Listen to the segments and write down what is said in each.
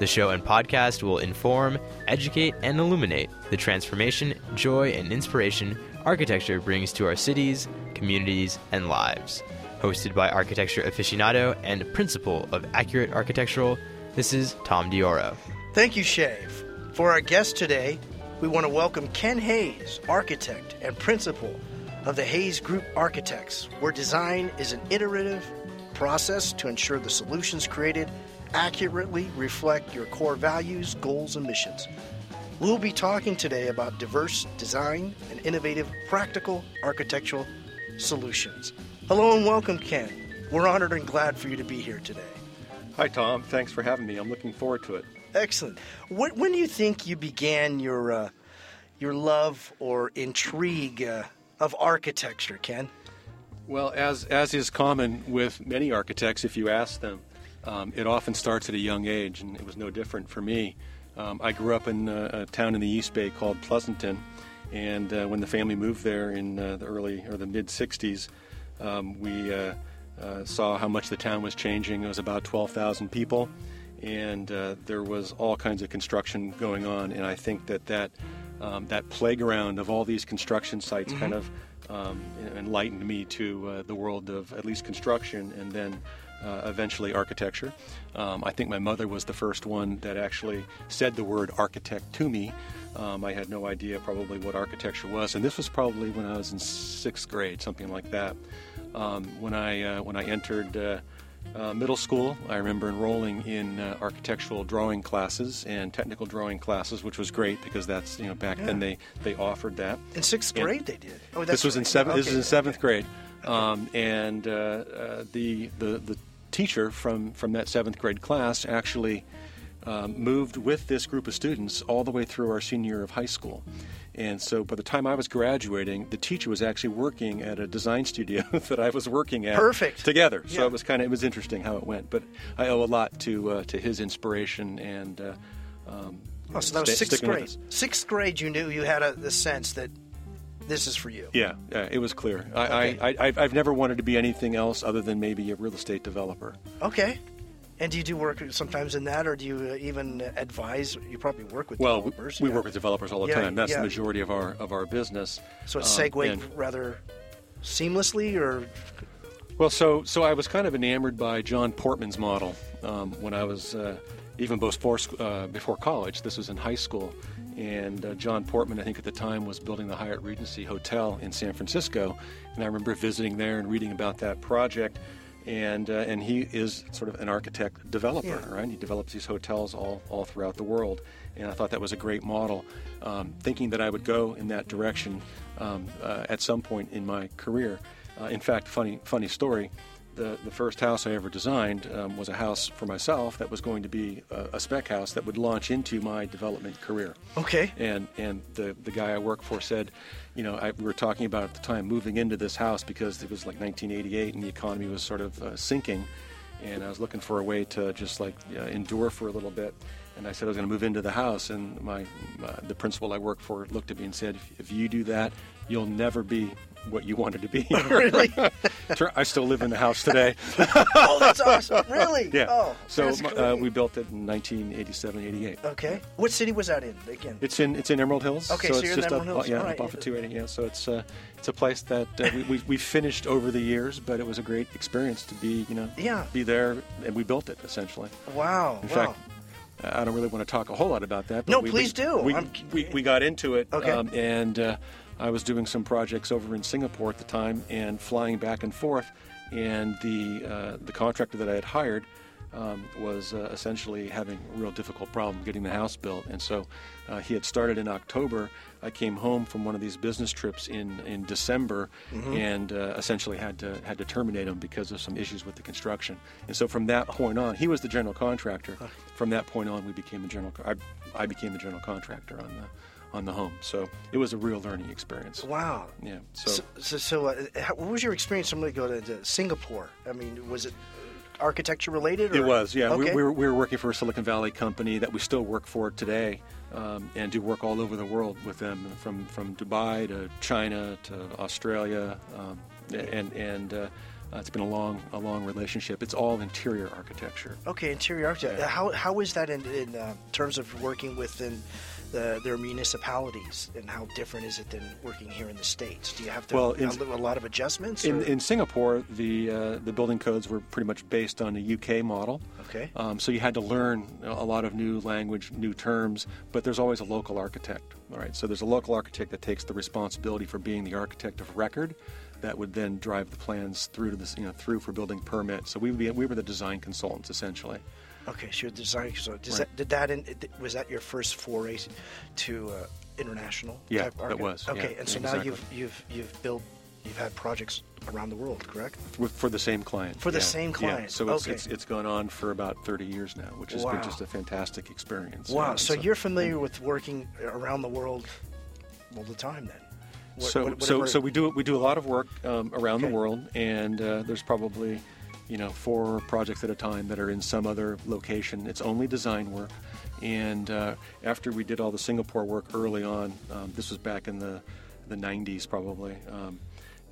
The show and podcast will inform, educate, and illuminate the transformation, joy, and inspiration architecture brings to our cities, communities, and lives. Hosted by architecture aficionado and principal of Accurate Architectural, this is Tom Dioro. Thank you, Shave. For our guest today, we want to welcome Ken Hayes, architect and principal of the Hayes Group Architects, where design is an iterative process to ensure the solutions created accurately reflect your core values, goals, and missions. We'll be talking today about diverse design and innovative practical architectural solutions. Hello and welcome, Ken. We're honored and glad for you to be here today. Hi, Tom. Thanks for having me. I'm looking forward to it. Excellent. When, when do you think you began your uh, your love or intrigue uh, of architecture, Ken? Well, as as is common with many architects, if you ask them, um, it often starts at a young age, and it was no different for me. Um, I grew up in a, a, town in the East Bay called Pleasanton, and uh, when the family moved there in uh, the early or the mid '60s, um, we uh, uh, saw how much the town was changing. It was about 12,000 people, and uh, there was all kinds of construction going on. And I think that that um, that playground of all these construction sites mm-hmm. kind of um, enlightened me to uh, the world of at least construction, and then uh, eventually architecture. Um, I think my mother was the first one that actually said the word architect to me. Um, I had no idea probably what architecture was, and this was probably when I was in sixth grade, something like that. Um, when I uh, when I entered uh, uh, middle school, I remember enrolling in uh, architectural drawing classes and technical drawing classes, which was great because that's you know back yeah. then they, they offered that. In sixth grade, and they did. Oh, this was right. in seventh. Okay. This was in seventh okay. grade, um, and uh, uh, the the the teacher from, from that seventh grade class actually um, moved with this group of students all the way through our senior year of high school. And so by the time I was graduating, the teacher was actually working at a design studio that I was working at. Perfect. Together. So yeah. it was kind of it was interesting how it went. But I owe a lot to uh, to his inspiration and. Uh, um, oh, so that was sixth grade. Sixth grade, you knew you had a, the sense that this is for you. Yeah, yeah it was clear. I, okay. I, I, have never wanted to be anything else other than maybe a real estate developer. Okay. And do you do work sometimes in that, or do you uh, even advise? You probably work with well, developers. we, we yeah. work with developers all the yeah, time. That's the majority of our of our business. So it segued um, rather seamlessly, or well, so so I was kind of enamored by John Portman's model um, when I was uh, even before uh, before college. This was in high school, and uh, John Portman, I think at the time, was building the Hyatt Regency Hotel in San Francisco. And I remember visiting there and reading about that project. And, uh, and he is sort of an architect developer, yeah. right? He develops these hotels all, all throughout the world. And I thought that was a great model. Um, thinking that I would go in that direction um, uh, at some point in my career. Uh, in fact, funny, funny story the, the first house I ever designed um, was a house for myself that was going to be a, a, spec house that would launch into my development career. Okay. And and the, the guy I work for said, you know, I, we were talking about at the time moving into this house because it was like 1988 and the economy was sort of uh, sinking. And I was looking for a way to just like uh, endure for a little bit. And I said I was going to move into the house. And my, uh, the principal I worked for looked at me and said, if, if you do that, you'll never be what you wanted to be. really? I still live in the house today. oh, that's awesome! Really? Yeah. Oh, so uh, we built it in 1987, 88. Okay. What city was that in again? It's in it's in Emerald Hills. Okay, so, so it's you're just in Emerald up, Hills. yeah, right. up off of 280. Yeah. So it's uh, it's a place that uh, we, we we finished over the years, but it was a great experience to be you know yeah be there, and we built it essentially. Wow. In wow. fact. I don't really want to talk a whole lot about that. no, we, please we, do. We, we, we, got into it, okay. Um, and uh, I was doing some projects over in Singapore at the time and flying back and forth, and the uh, the contractor that I had hired um, was uh, essentially having a real difficult problem getting the house built, and so uh, he had started in October. I came home from one of these business trips in in December, mm-hmm. and uh, essentially had to had to terminate him because of some issues with the construction. And so from that point on, he was the general contractor. From that point on, we became the general. I, I became the general contractor on the on the home. So it was a real learning experience. Wow. Yeah. So, So, so, so uh, how, what was your experience? Somebody go to, to Singapore. I mean, was it architecture related? it was, yeah. Okay. We, we, were, we were working for a Silicon Valley company that we still work for today, um, and do work all over the world with them, from from Dubai to China to Australia, um, and and. Uh, uh, it's been a long, a long relationship. It's all interior architecture. Okay, interior architecture. Yeah. How how is that in, in uh, terms of working within the, their municipalities, and how different is it than working here in the states? Do you have to Well, in- a, lot of adjustments? In, in Singapore, the uh, the building codes were pretty much based on a UK model. Okay. Um, so you had to learn a lot of new language, new terms, but there's always a local architect. All right. So there's a local architect that takes the responsibility for being the architect of record, that would then drive the plans through to this, you know, through for building permits. So we be, we were the design consultants essentially. Okay, so you're designing. So does Right. that did that in, was that your first foray to uh, international? Yeah, type that was, yeah, Okay, and so yeah, now you've you've you've built you've had projects around the world, correct? With, for the same client. For the yeah, same yeah. So it's, okay. it's it's gone on for about 30 years now, which has Wow. been just a fantastic experience. Wow. Yeah, so you're familiar with working around the world all the time, then? What- so, what- so, so we do we do a lot of work um, around Okay. the world, and uh, there's probably, you know, four projects at a time that are in some other location. It's only design work, and uh, after we did all the Singapore work early on, um, this was back in the the 90s probably. Um,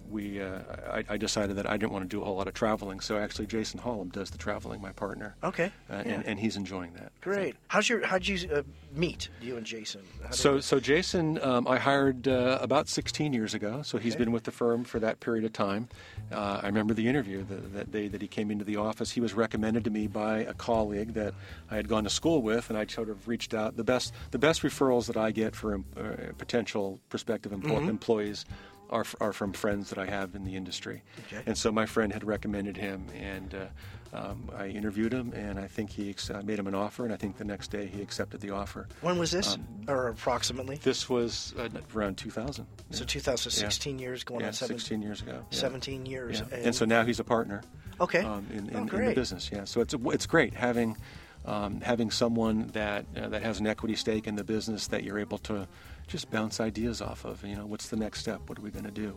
we, uh, I, I decided that I didn't want to do a whole lot of traveling, so actually Jason Hollum does the traveling, my partner. Okay. Uh, yeah. and, and he's enjoying that. Great. How's your how'd you uh, meet you and Jason? So, you- so Jason, um, I hired uh, about 16 years ago. So he's Okay. been with the firm for that period of time. Uh, I remember the interview the, that day that he came into the office. He was recommended to me by a colleague that I had gone to school with, and I sort of reached out. The best, the best referrals that I get for um, uh, potential prospective empl- Mm-hmm. employees. Are, f- are from friends that I have in the industry, Okay. and so my friend had recommended him, and uh, um, I interviewed him, and I think he ex- I made him an offer, and I think the next day he accepted the offer. when was this, um, or approximately? This was uh, around 2000. so 2016 years going yeah, on 17, 16 years ago. Yeah. 17 years. Yeah. And, so now he's a partner. Okay. Um, in, in, Oh, in the business, yeah. So it's it's great having um, having someone that uh, that has an equity stake in the business that you're able to just bounce ideas off of. You know, what's the next step? What are we going to do?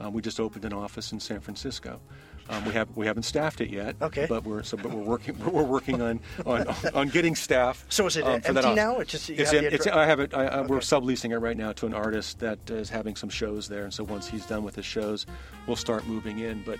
Um, we just opened an office in San Francisco. Um, we have we haven't staffed it yet. Okay. But we're so but we're working we're working on on, on getting staff. So is it um, empty now? Or just It's, have in, it's I have it. I, I, We're subleasing it right now to an artist that is having some shows there, and so once he's done with his shows, we'll start moving in. But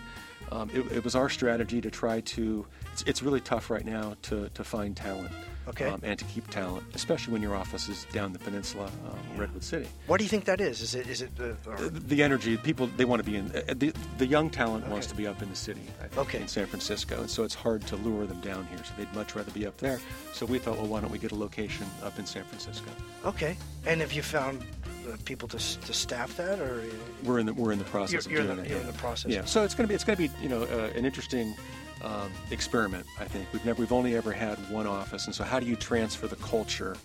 um, it, it was our strategy to try to. It's, it's really tough right now to, to find talent. Okay. Um, and to keep talent, especially when your office is down the peninsula, um, Redwood City. What do you think that is? Is it is it the, The, the energy, people they want to be in. uh, The, the young talent wants to be up in the city, think, Okay. in San Francisco, and so it's hard to lure them down here. So they'd much rather be up there. So we thought, well, why don't we get a location up in San Francisco? okay? And have you found uh, people to to staff that, or We're in the we're in the process You're- of doing the- that. you're yeah. in the process. Yeah. So it's gonna be it's gonna be you know uh, an interesting um, experiment. I think we've never we've only ever had one office, and so how do you transfer the culture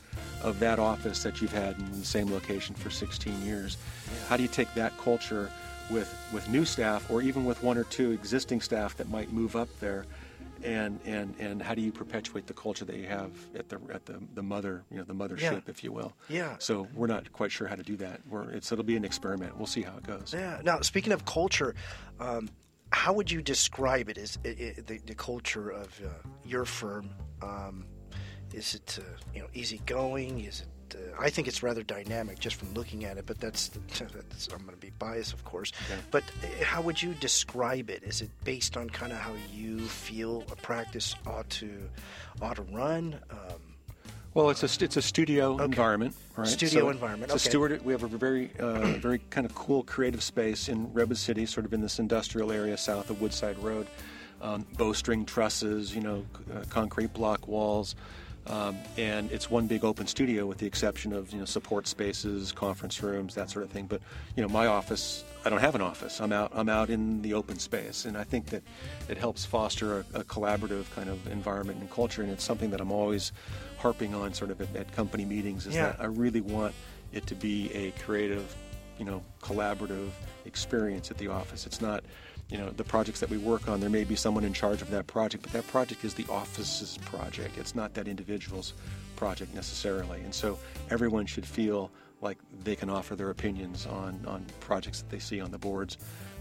of that office that you've had in the same location for 16 years? How do you take that culture with with new staff, or even with one or two existing staff that might move up there? And, and, and how do you perpetuate the culture that you have at the at the, the mother you know the mothership Yeah. if you will Yeah. so we're not quite sure how to do that we're, it's it'll be an experiment we'll see how it goes Yeah. Now, speaking of culture, um, how would you describe it? Is it, it, the, the culture of uh, your firm? Um, is it uh, you know easygoing? Is it? Uh, I think it's rather dynamic just from looking at it. But that's, that's I'm going to be biased, of course. Okay. But uh, how would you describe it? Is it based on kind of how you feel a practice ought to ought to run? Um, Well, it's a it's a studio environment, right? Studio environment, It's a okay. steward. We have a very uh, very kind of cool creative space in Redwood City, sort of in this industrial area south of Woodside Road. Um, bowstring trusses, you know, uh, concrete block walls, um, and it's one big open studio with the exception of you know support spaces, conference rooms, that sort of thing. But you know, my office, I don't have an office. I'm out. I'm out in the open space, and I think that it helps foster a, a collaborative kind of environment and culture. And it's something that I'm always harping on, sort of at, at company meetings, is Yeah. that I really want it to be a creative, you know, collaborative experience at the office. It's not, you know, the projects that we work on. There may be someone in charge of that project, but that project is the office's project. It's not that individual's project necessarily. And so everyone should feel like they can offer their opinions on, on projects that they see on the boards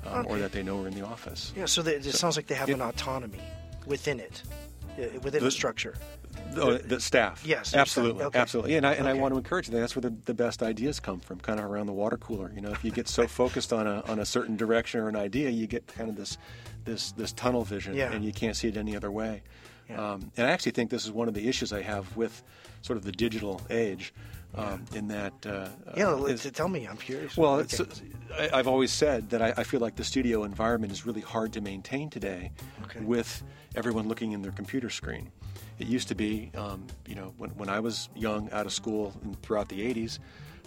um, Okay. or that they know are in the office. Yeah, so they, it sounds like they have it- an autonomy within it, uh, within the, The- structure. Oh, the staff. Yes, absolutely. Okay. absolutely. And I and I want to encourage that. That's where the, the best ideas come from, kind of around the water cooler. You know, if you get so focused on a on a certain direction or an idea, you get kind of this this this tunnel vision, Yeah. and you can't see it any other way. Yeah. Um, and I actually think this is one of the issues I have with sort of the digital age, um, in that. Uh, Yeah, uh, tell me. I'm curious. well, Okay. it's, I, I've always said that I, I feel like the studio environment is really hard to maintain today Okay. with everyone looking in their computer screen. It used to be, um, you know, when, when I was young, out of school, and throughout the 80s,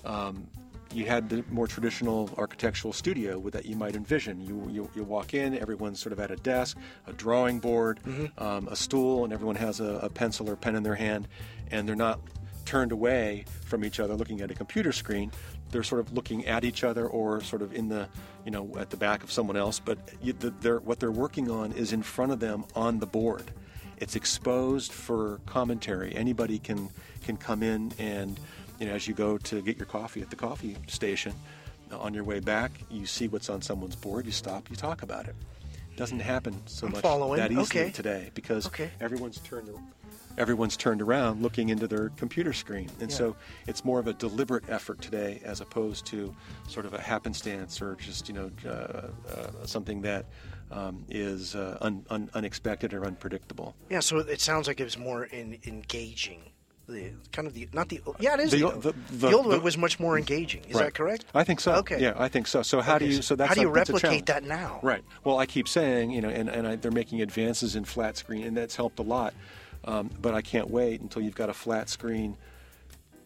um, you had the more traditional architectural studio that you might envision. You, you, you walk in, everyone's sort of at a desk, a drawing board, um, a stool, and everyone has a, a pencil or pen in their hand, and they're not turned away from each other looking at a computer screen. They're sort of looking at each other or sort of in the you know at the back of someone else but you, the, they're, what they're working on is in front of them on the board it's exposed for commentary anybody can can come in and you know as you go to get your coffee at the coffee station on your way back you see what's on someone's board you stop you talk about it doesn't happen so I'm much following. that easily Okay. today because Okay. everyone's turned everyone's turned around looking into their computer screen and Yeah. so it's more of a deliberate effort today as opposed to sort of a happenstance or just you know uh, uh, something that um, is uh, un, un, unexpected or unpredictable Yeah, so it sounds like it was more in, engaging. The kind of the not the yeah it is The the, old- the- the old one the- was much more engaging. Is Right. that correct? I think so. Okay. Yeah, I think so. So how Okay, do you? so So that's how do you a- replicate that now? Right. Well, I keep saying, you know, and, and I, they're making advances in flat screen, and that's helped a lot. Um, but I can't wait until you've got a flat screen,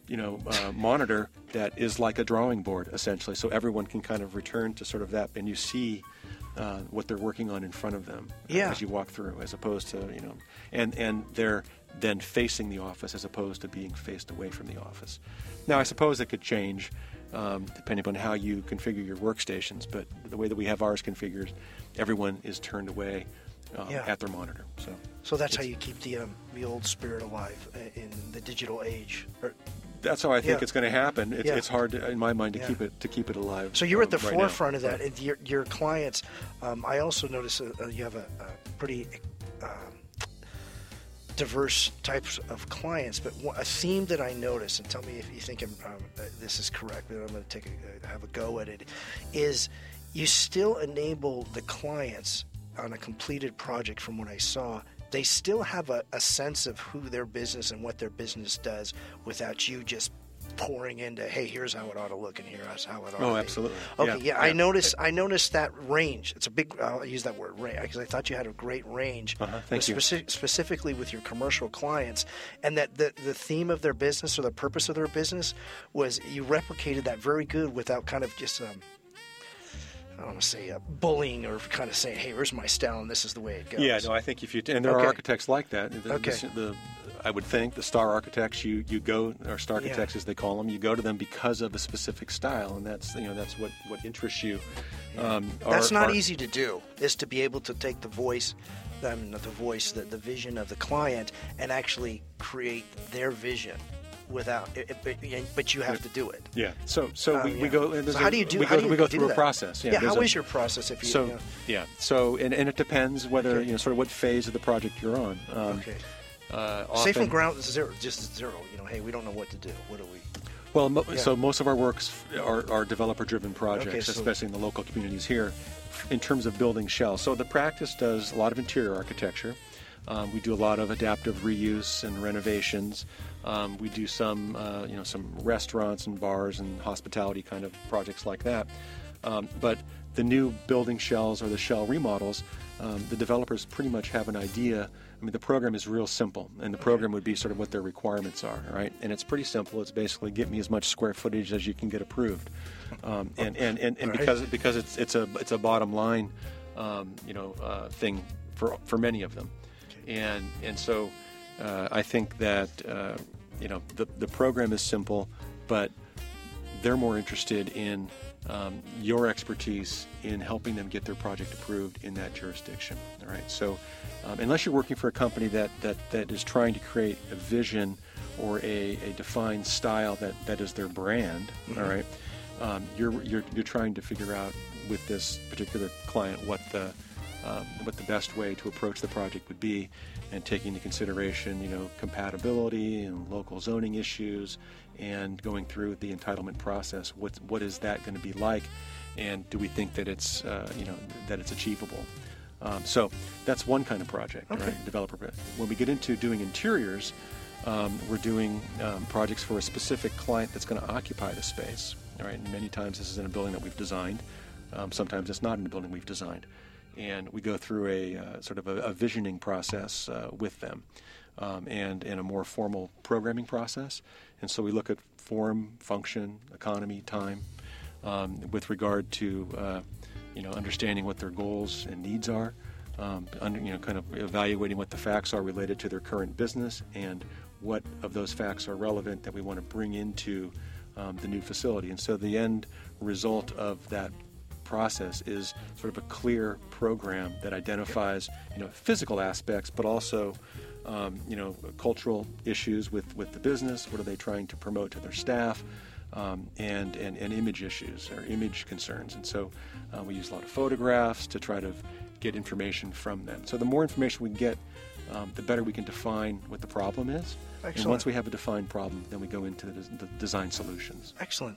you know, uh, monitor that is like a drawing board essentially, so everyone can kind of return to sort of that, and you see. Uh, what they're working on in front of them Yeah. as you walk through, as opposed to you know, and and they're then facing the office as opposed to being faced away from the office. Now, I suppose it could change um, depending on how you configure your workstations, but the way that we have ours configured, everyone is turned away um, Yeah. at their monitor. So So that's how you keep the um, the old spirit alive uh, in the digital age. Or, that's how I think Yeah. it's going to happen. It's, Yeah. it's hard, to, in my mind, to Yeah. keep it to keep it alive. so you're at the um, right now. forefront of that. Your, your clients, um, I also notice uh, uh, you have a, a pretty um, diverse types of clients. But a theme that I notice, and tell me if you think I'm, um, uh, this is correct, but I'm going to take a, uh, have a go at it, is you still enable the clients on a completed project. From what I saw, they still have a, a sense of who their business and what their business does without you just pouring into hey here's how it ought to look and here's how it ought to Oh, be. absolutely. okay Yeah, yeah, i yeah. noticed i noticed that range it's a big i'll use that word range because i thought you had a great range Uh-huh, thank you. speci- specifically with your commercial clients and that the, the theme of their business or the purpose of their business was you replicated that very good without kind of just um, I don't want to say uh, bullying or kind of saying, "Hey, here's my style and this is the way it goes." Yeah, no, I think if you and there Okay. are architects like that. The, the- Okay. the- I would think the star architects you you go or star Yeah. architects as they call them, you go to them because of a specific style, and that's you know that's what what interests you. Um, That's are- not are- easy to do. Is to be able to take the voice, I mean, not the voice, the, the vision of the client, and actually create their vision without. It, it- but- but you have to do it. Yeah. So so Uh, we, yeah. we go. So how do you do? We go, do we go through that? a process. Yeah. Yeah. how a- is your process? If you. So you know- yeah. So and, and it depends whether Okay. you know sort of what phase of the project you're on. Um, okay. Uh, Say from ground zero, just zero. You know, hey, we don't know what to do. What do we? Well, mo- Yeah. so most of our works are, are developer-driven projects, Okay, so- especially in the local communities here, in terms of building shells. So the practice does a lot of interior architecture. Um, we do a lot of adaptive reuse and renovations. Um, we do some, uh, you know, some restaurants and bars and hospitality kind of projects like that. Um, but the new building shells or the shell remodels, um, the developers pretty much have an idea. I mean, the program is real simple, and the program would be sort of what their requirements are, right? And it's pretty simple. It's basically get me as much square footage as you can get approved, um, and and, and, and Right. because because it's it's a it's a bottom line, um, you know, uh, thing for for many of them, and and so uh, I think that uh, you know the the program is simple, but they're more interested in um, your expertise in helping them get their project approved in that jurisdiction. All right. So, um, unless you're working for a company that, that that is trying to create a vision or a, a defined style that, that is their brand, Mm-hmm. all right, um, you're, you're, you're trying to figure out with this particular client what the, um, what the best way to approach the project would be and taking into consideration, you know, compatibility and local zoning issues and going through the entitlement process. What, what is that going to be like? And do we think that it's, uh, you know, that it's achievable? Um, so that's one kind of project, Okay. right? Developer. When we get into doing interiors, um, we're doing um, projects for a specific client that's going to occupy the space. All right, and many times this is in a building that we've designed. Um, sometimes it's not in a building we've designed, and we go through a uh, sort of a, a visioning process uh, with them, um, and and a more formal programming process. And so we look at form, function, economy, time, um, with regard to uh, you know understanding what their goals and needs are, um, under, you know kind of evaluating what the facts are related to their current business and what of those facts are relevant that we want to bring into um, the new facility. And so the end result of that process is sort of a clear program that identifies you know physical aspects, but also um, you know cultural issues with with the business. What are they trying to promote to their staff? Um, and, and and image issues or image concerns. And so uh, we use a lot of photographs to try to get information from them. So the more information we get, um, the better we can define what the problem is. And once we have a defined problem, then we go into the, the design solutions. Excellent.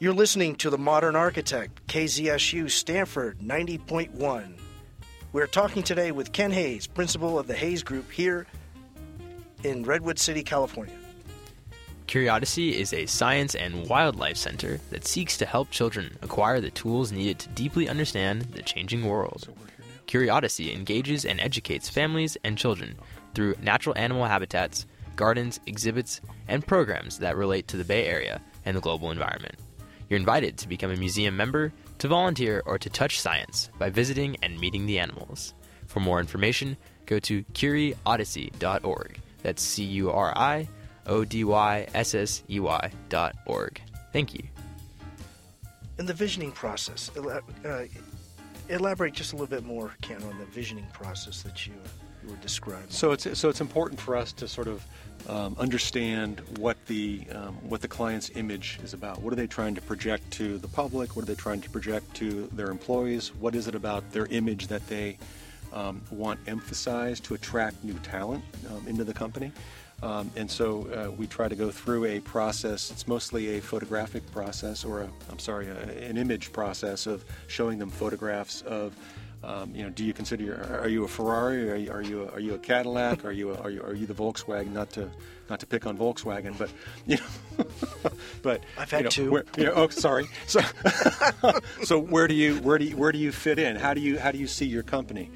You're listening to The Modern Architect, KZSU Stanford 90.1. We're talking today with Ken Hayes, principal of the Hayes Group here in Redwood City, California. CuriOdyssey is a science and wildlife center that seeks to help children acquire the tools needed to deeply understand the changing world. CuriOdyssey engages and educates families and children through natural animal habitats, gardens, exhibits, and programs that relate to the Bay Area and the global environment. You're invited to become a museum member, to volunteer, or to touch science by visiting and meeting the animals. For more information, go to curiodyssey.org. That's C U R I O D Y S S E Y dot org. Thank you. In the visioning process, uh, elaborate just a little bit more, Ken, on the visioning process that you, uh, you were describing. So it's so it's important for us to sort of um, understand what the um, what the client's image is about. What are they trying to project to the public? What are they trying to project to their employees? What is it about their image that they um, want emphasized to attract new talent um, into the company? Um, and so uh, we try to go through a process. It's mostly a photographic process, or I'm sorry, a, an image process of showing them photographs of um, you know, do you consider your, are you a Ferrari? Are you are you a, are you a Cadillac? Are you a, are you are you the Volkswagen? Not to not to pick on Volkswagen, but you know, but I've had you know, two. Where, you know, oh, sorry. So so where do you where do you, where do you fit in? How do you how do you see your company?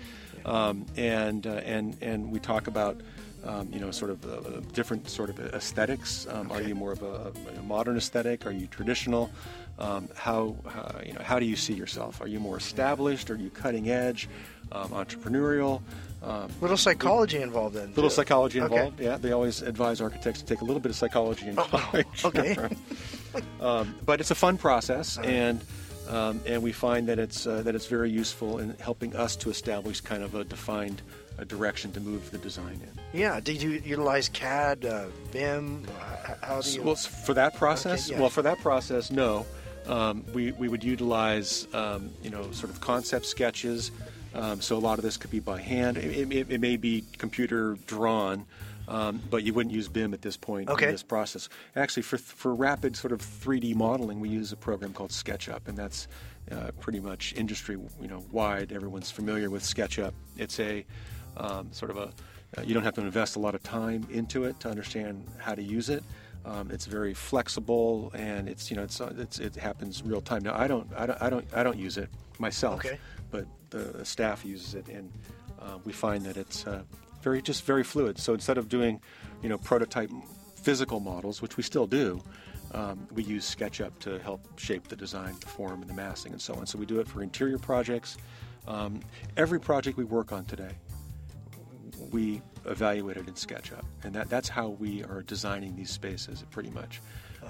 Um, and uh, and and we talk about. Um, you know, sort of uh, different sort of aesthetics. Um, Are you more of a, a modern aesthetic? Are you traditional? Um, how, how you know how do you see yourself? Are you more established? Are you cutting edge, um, entrepreneurial? Um, little psychology involved then. little too. psychology Okay. involved. Yeah, they always advise architects to take a little bit of psychology in college. okay. um, but it's a fun process, and um, and we find that it's uh, that it's very useful in helping us to establish kind of a defined uh direction to move the design in. Yeah. Did you utilize CAD, uh, BIM? How do you? Well, for that process, Okay, yeah. well, for that process, no. Um, we, we would utilize, um, you know, sort of concept sketches. Um, so a lot of this could be by hand. It, it, it may be computer drawn, um, but you wouldn't use BIM at this point Okay. in this process. Actually, for for rapid sort of 3D modeling, we use a program called SketchUp, and that's uh, pretty much industry, you know, wide. Everyone's familiar with SketchUp. It's a um, sort of a uh, you don't have to invest a lot of time into it to understand how to use it. Um, it's very flexible, and it's you know it's, it's it happens real time. Now I don't I don't I don't I don't use it myself, Okay. but the staff uses it, and uh, we find that it's uh, very just very fluid. So instead of doing you know prototype physical models, which we still do, um, we use SketchUp to help shape the design, the form, and the massing, and so on. So we do it for interior projects. Um, every project we work on today, we evaluate it in SketchUp, and that, that's how we are designing these spaces, pretty much.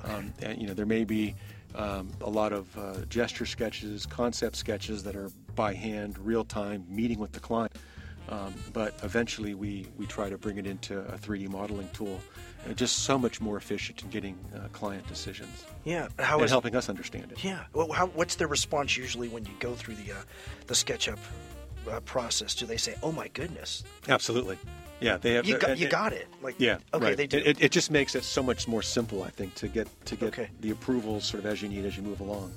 Um, and you know, there may be um, a lot of uh, gesture sketches, concept sketches that are by hand, real time, meeting with the client. Um, but eventually, we, we try to bring it into a 3D modeling tool, and just so much more efficient in getting uh, client decisions Yeah. How and is helping us understand it. Yeah. Well, how, what's their response usually when you go through the uh, the SketchUp uh, process? Do they say, "Oh my goodness, Absolutely. Yeah, they have. you got you and- got it"? Like, Yeah. Okay, right. they do. It, it, it just makes it so much more simple, I think, to get to get Okay. the approvals sort of as you need as you move along,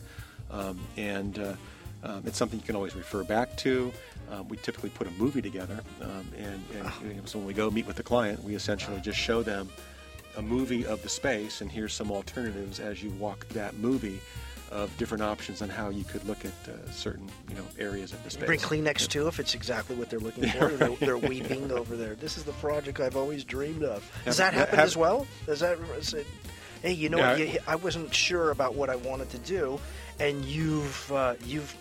um, and uh, um, it's something you can always refer back to. Um, we typically put a movie together, um, and, and Ah. you know, so when we go meet with the client, we essentially just show them a movie of the space, and here's some alternatives as you walk that movie of different options on how you could look at uh, certain you know areas of the space. Bring Kleenex too if it's exactly what they're looking for. and they're, they're weeping over there. This is the project I've always dreamed of. Does Have- that happen have- as well? Does that is it, hey, you know, Yeah. I- You- I wasn't sure about what I wanted to do, and you've uh, you've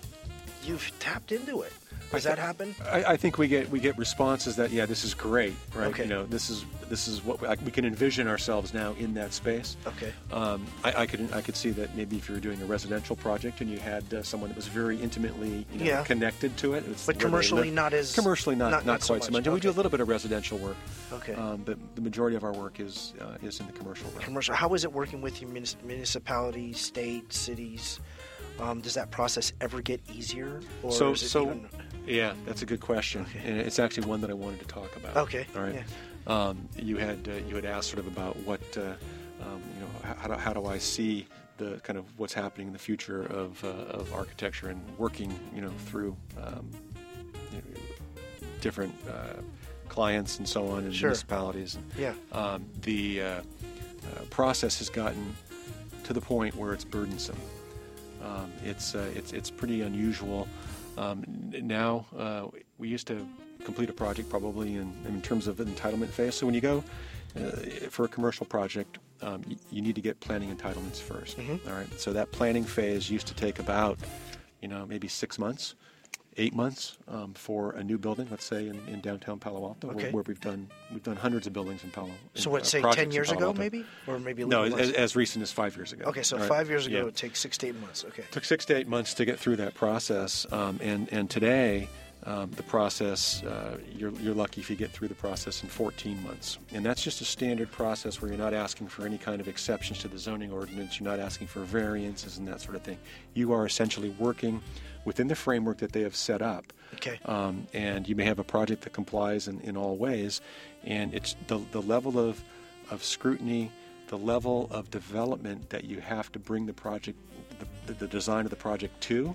you've tapped into it. Does that happen? I, I think we get we get responses that yeah, this is great, right? Okay. You know, this is this is what we, we can envision ourselves now in that space. Okay. Um, I, I could I could see that maybe if you were doing a residential project and you had uh, someone that was very intimately you know, Yeah. connected to it, it's But commercially not as- commercially not not- not, not quite so much. much. And we do a little bit of residential work. Okay. Um, but the majority of our work is uh, is in the commercial realm. Commercial. How is it working with your municipalities, state, cities? Um, does that process ever get easier? Or so is it so even- yeah that's a good question Okay. and it's actually one that i wanted to talk about Okay, all right um, you had uh, you had asked sort of about what uh, um, you know how, how, do, how do i see the kind of what's happening in the future of, uh, of architecture and working you know through um, you know, different uh, clients and so on and Sure. municipalities and Yeah. um, the uh, uh, process has gotten to the point where it's burdensome. Um, it's, uh, it's, it's pretty unusual. Um, now, uh, we used to complete a project probably in, in terms of entitlement phase. So when you go uh, for a commercial project, um, you, you need to get planning entitlements 1st All right. So that planning phase used to take about, you know, maybe six months, eight months um, for a new building. Let's say in, in downtown Palo Alto, Okay. where, where we've done we've done hundreds of buildings in Palo. So in, what? uh, Say ten years ago, maybe, or maybe a No, as, as recent as five years ago. Okay, so right? five years ago, Yeah. it takes six to eight months. Okay. took six to eight months to get through that process, um, and and today um, the process uh, you're you're lucky if you get through the process in 14 months, and that's just a standard process where you're not asking for any kind of exceptions to the zoning ordinance, you're not asking for variances and that sort of thing. You are essentially working within the framework that they have set up. Okay. Um, and you may have a project that complies in, in all ways, and it's the, the level of, of scrutiny, the level of development that you have to bring the project, the, the design of the project to.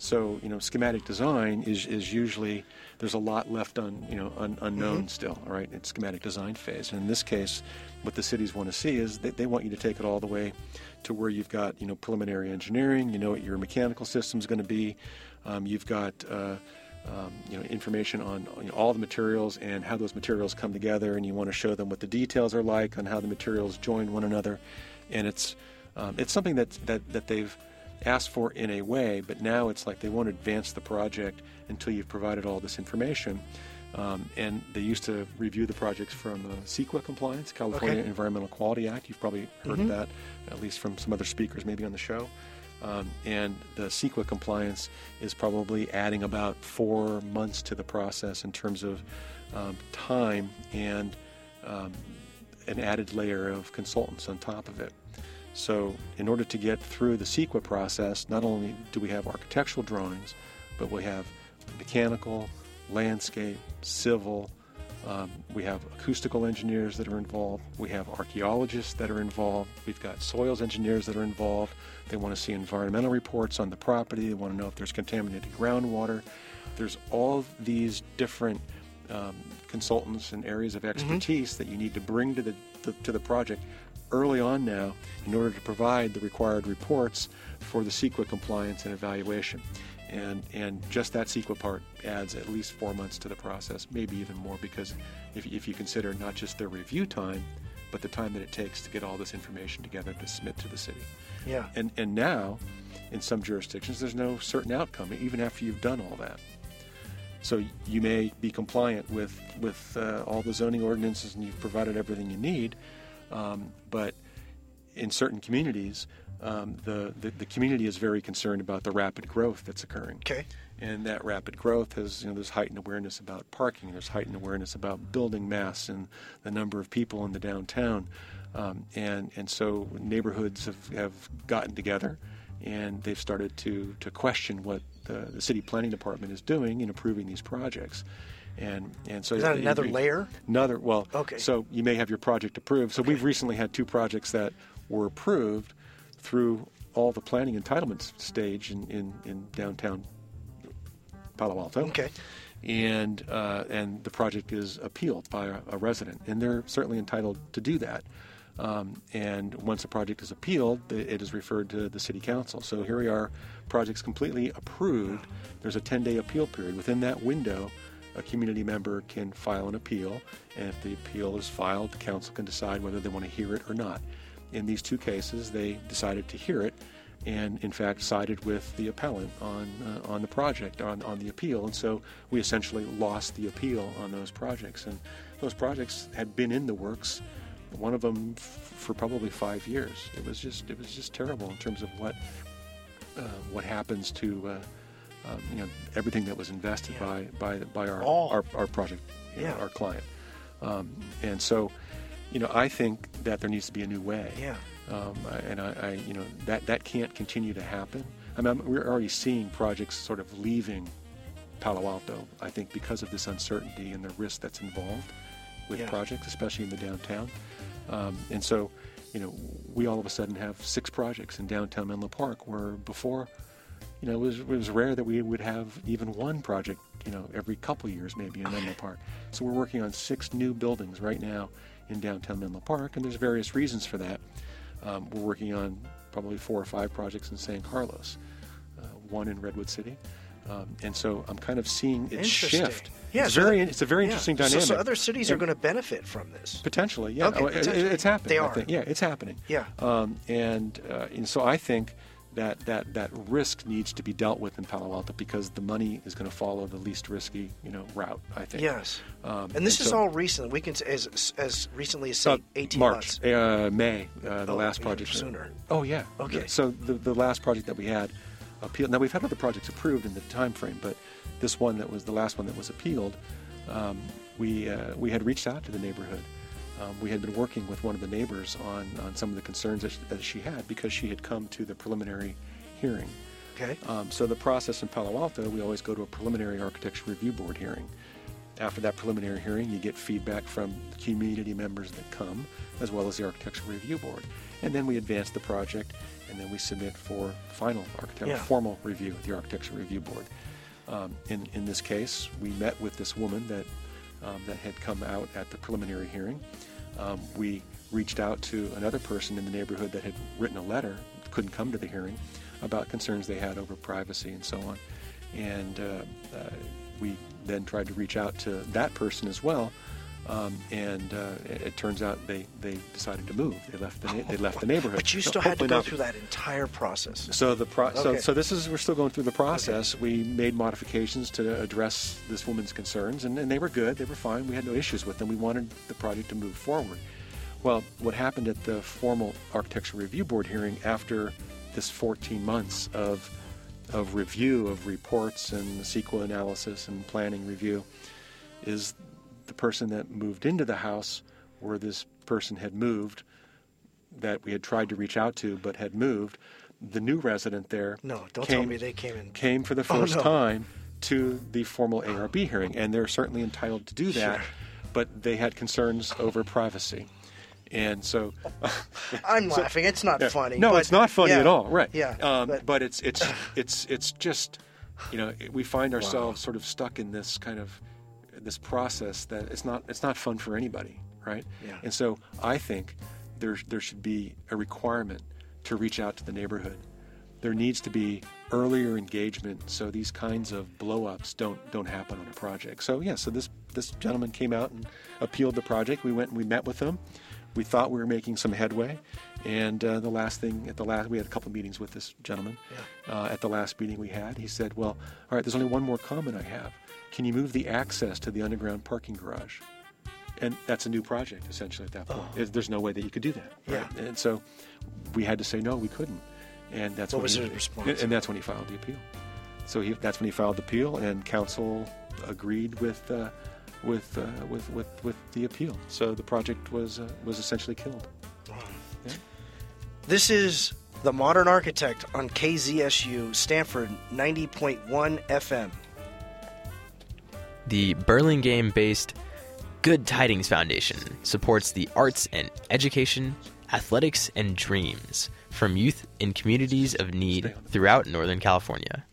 So, you know, schematic design is, is usually, there's a lot left un, you know, un, unknown still, all right? It's schematic design phase. And in this case, what the cities want to see is they, they want you to take it all the way to where you've got, you know, preliminary engineering, you know what your mechanical system's going to be, um, you've got, uh, um, you know, information on you know, all the materials and how those materials come together, and you want to show them what the details are like on how the materials join one another, and it's um, it's something that that that they've asked for in a way, but now it's like they won't advance the project until you've provided all this information. Um, and they used to review the projects from uh, CEQA compliance, California Okay. Environmental Quality Act. You've probably heard of that, at least from some other speakers maybe on the show. Um, and the CEQA compliance is probably adding about four months to the process in terms of um, time and um, an added layer of consultants on top of it. So, in order to get through the CEQA process, not only do we have architectural drawings, but we have mechanical, landscape, civil. Um, we have acoustical engineers that are involved. We have archaeologists that are involved. We've got soils engineers that are involved. They want to see environmental reports on the property. They want to know if there's contaminated groundwater. There's all these different um, consultants and areas of expertise that you need to bring to the, the to the project early on now in order to provide the required reports for the CEQA compliance and evaluation. And, and just that CEQA part adds at least four months to the process, maybe even more, because if, if you consider not just their review time, but the time that it takes to get all this information together to submit to the city. Yeah. And, and now, in some jurisdictions, there's no certain outcome, even after you've done all that. So you may be compliant with, with uh, all the zoning ordinances and you've provided everything you need, um, but in certain communities, um, the, the, the community is very concerned about the rapid growth that's occurring. Okay. And that rapid growth has, you know, there's heightened awareness about parking, there's heightened awareness about building mass and the number of people in the downtown. Um, and, and so neighborhoods have, have gotten together and they've started to, to question what the, the city planning department is doing in approving these projects. And, and so Is that it- another it- layer? Another, well, Okay. so you may have your project approved. So we've recently had two projects that were approved through all the planning entitlements stage in, in, in downtown Palo Alto. Okay. And, uh, and the project is appealed by a, a resident, and they're certainly entitled to do that. Um, and once a project is appealed, it is referred to the city council. So here we are, projects completely approved. There's a 10 day appeal period. Within that window, a community member can file an appeal, and if the appeal is filed, the council can decide whether they want to hear it or not. In these two cases, they decided to hear it, and in fact sided with the appellant on uh, on the project on on the appeal, and so we essentially lost the appeal on those projects, and those projects had been in the works. One of them f- for probably five years. It was just it was just terrible in terms of what uh, what happens to uh, um, you know everything that was invested Yeah. by by by our our, our project, you know, our client, um, and so you know I think that there needs to be a new way. Yeah. Um, and I, I, you know, that that can't continue to happen. I mean, I'm- we're already seeing projects sort of leaving Palo Alto. I think because of this uncertainty and the risk that's involved with Yeah. projects, especially in the downtown. Um, and so, you know, we all of a sudden have six projects in downtown Menlo Park, where before, you know, it was, it was rare that we would have even one project, you know, every couple years maybe in Menlo Park. So we're working on six new buildings right now in downtown Menlo Park, and there's various reasons for that. Um, we're working on probably four or five projects in San Carlos, uh, one in Redwood City. Um, and so I'm kind of seeing it shift. Yeah, it's so very, that- it's a very yeah. interesting So- dynamic. So, other cities are going to benefit from this. Potentially, yeah. Okay, Oh, it- it- it's happening. They are. Yeah, it's happening. Yeah. Um, and, uh, and so I think that, that that risk needs to be dealt with in Palo Alto because the money is going to follow the least risky, you know, route. I think. Yes. Um, and this is so- all recent. We can say as as recently as say Uh, 18 March, months. uh, May, uh, the Oh, last project. sooner. Oh yeah. Okay. So the the last project that we had appealed. Now we've had other projects approved in the time frame, but this one that was the last one that was appealed, um, we uh, we had reached out to the neighborhood. Um, we had been working with one of the neighbors on on some of the concerns that she, that she had because she had come to the preliminary hearing. Okay. Um, so the process in Palo Alto, we always go to a preliminary architecture review board hearing. After that preliminary hearing, you get feedback from the community members that come, as well as the architecture review board, and then we advance the project, and then we submit for final architecture Yeah. formal review at the architecture review board. Um, in in this case, we met with this woman that um, that had come out at the preliminary hearing. Um, we reached out to another person in the neighborhood that had written a letter, couldn't come to the hearing, about concerns they had over privacy and so on. And uh, uh, we then tried to reach out to that person as well. Um, and uh, it, it turns out they, they decided to move. They left the na- they left the neighborhood. But you So still had to go not- through that entire process. so the pro- so, Okay. so this is we're still going through the process. We made modifications to address this woman's concerns, and, and they were good. They were fine. We had no issues with them. We wanted the project to move forward. Well, what happened at the formal architectural review board hearing after this 14 months of of review of reports and CEQA analysis and planning review is the person that moved into the house where this person had moved that we had tried to reach out to but had moved. The new resident there No, don't came, tell me they came in. came for the Oh, first no. time to the formal ARB hearing, and they're certainly entitled to do that, Sure. but they had concerns over privacy. And so, I'm laughing. It's not yeah. funny. No, but- it's not funny yeah, at all, right? Yeah. Um, but- but, it's it's it's it's just, you know, we find ourselves sort of stuck in this kind of this process that it's not it's not fun for anybody, right? Yeah. And so I think there there should be a requirement to reach out to the neighborhood. There needs to be earlier engagement so these kinds of blow-ups don't don't happen on a project. So yeah, so this this gentleman came out and appealed the project. We went and we met with them. We thought we were making some headway, and uh, the last thing at the last we had a couple meetings with this gentleman. Uh, at the last meeting we had, he said, "Well, all right, there's only one more comment I have. Can you move the access to the underground parking garage?" And that's a new project essentially at that point. Is- There's no way that you could do that. right? Yeah. And so we had to say no, we couldn't. And that's What when was he- his response? And that's when he filed the appeal. so he, that's when he filed the appeal, and council agreed with uh, with, uh, with with with the appeal. So the project was uh, was essentially killed. Yeah. This is the Modern Architect on KZSU Stanford 90.1 FM. The Burlingame based Good Tidings Foundation supports the arts and education, athletics, and dreams from youth in communities of need throughout Northern California.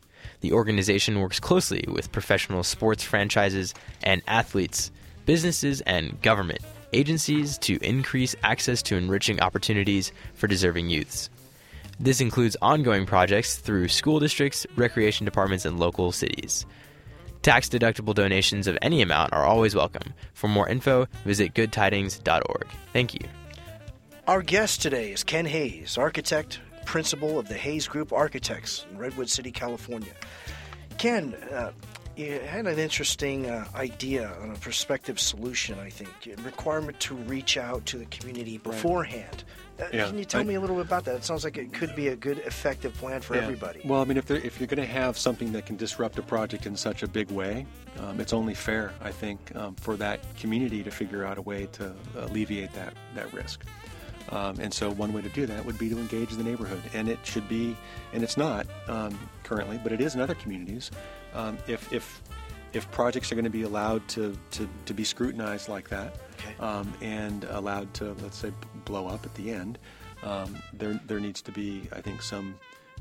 The organization works closely with professional sports franchises and athletes, businesses, and government agencies to increase access to enriching opportunities for deserving youths. This includes ongoing projects through school districts, recreation departments, and local cities. Tax deductible donations of any amount are always welcome. For more info, visit goodtidings.org. Thank you. Our guest today is Ken Hayes, architect, principal of the Hayes Group Architects in Redwood City, California. Ken, uh, you had an interesting uh, idea on a prospective solution, I think. A requirement to reach out to the community beforehand. Uh, Yeah, Can you tell I- me a little bit about that? It sounds like it could be a good, effective plan for Yeah. everybody. Well, I mean, if, if you're going to have something that can disrupt a project in such a big way, um, it's only fair, I think, um, for that community to figure out a way to alleviate that, that risk. Um, and so, one way to do that would be to engage the neighborhood. And it should be, and it's not um, currently, but it is in other communities. Um, if, if, if projects are going to be allowed to, to, to be scrutinized like that, Okay. um, and allowed to, let's say, blow up at the end, um, there, there needs to be, I think, some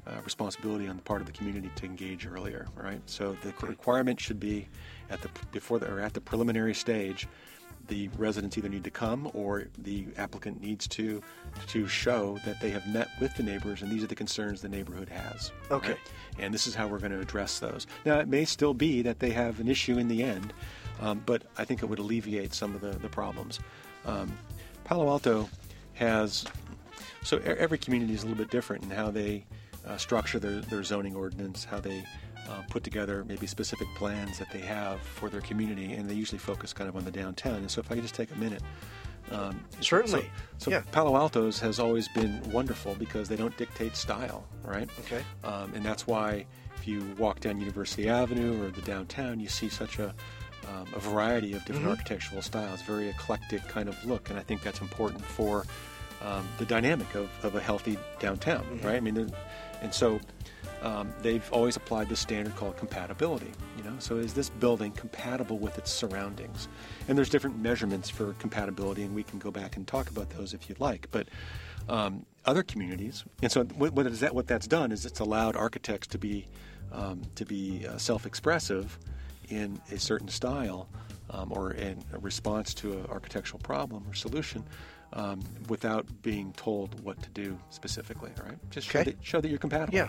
uh, responsibility on the part of the community to engage earlier, right? So the requirement should be at the before the, or at the preliminary stage, the residents either need to come or the applicant needs to to show that they have met with the neighbors and these are the concerns the neighborhood has. Okay. right? And this is how we're going to address those. Now, it may still be that they have an issue in the end, um, but I think it would alleviate some of the, the problems. Um, Palo Alto has, so every community is a little bit different in how they uh, structure their, their zoning ordinance, how they uh, put together maybe specific plans that they have for their community, and they usually focus kind of on the downtown. And so if I could just take a minute. Um, Certainly. So, so Yeah. Palo Alto's has always been wonderful because they don't dictate style, right? Okay. Um, and that's why if you walk down University Avenue or the downtown, you see such a, um, a variety of different architectural styles, very eclectic kind of look. And I think that's important for um, the dynamic of, of a healthy downtown, right? I mean, and so um, they've always applied this standard called compatibility. You know, so is this building compatible with its surroundings? And there's different measurements for compatibility, and we can go back and talk about those if you'd like. But um, other communities, and so what, what is that? What that's done is it's allowed architects to be um, to be uh, self-expressive in a certain style um, or in a response to an architectural problem or solution. Um, without being told what to do specifically, right? Just show, Okay. that, show that you're compatible Yeah.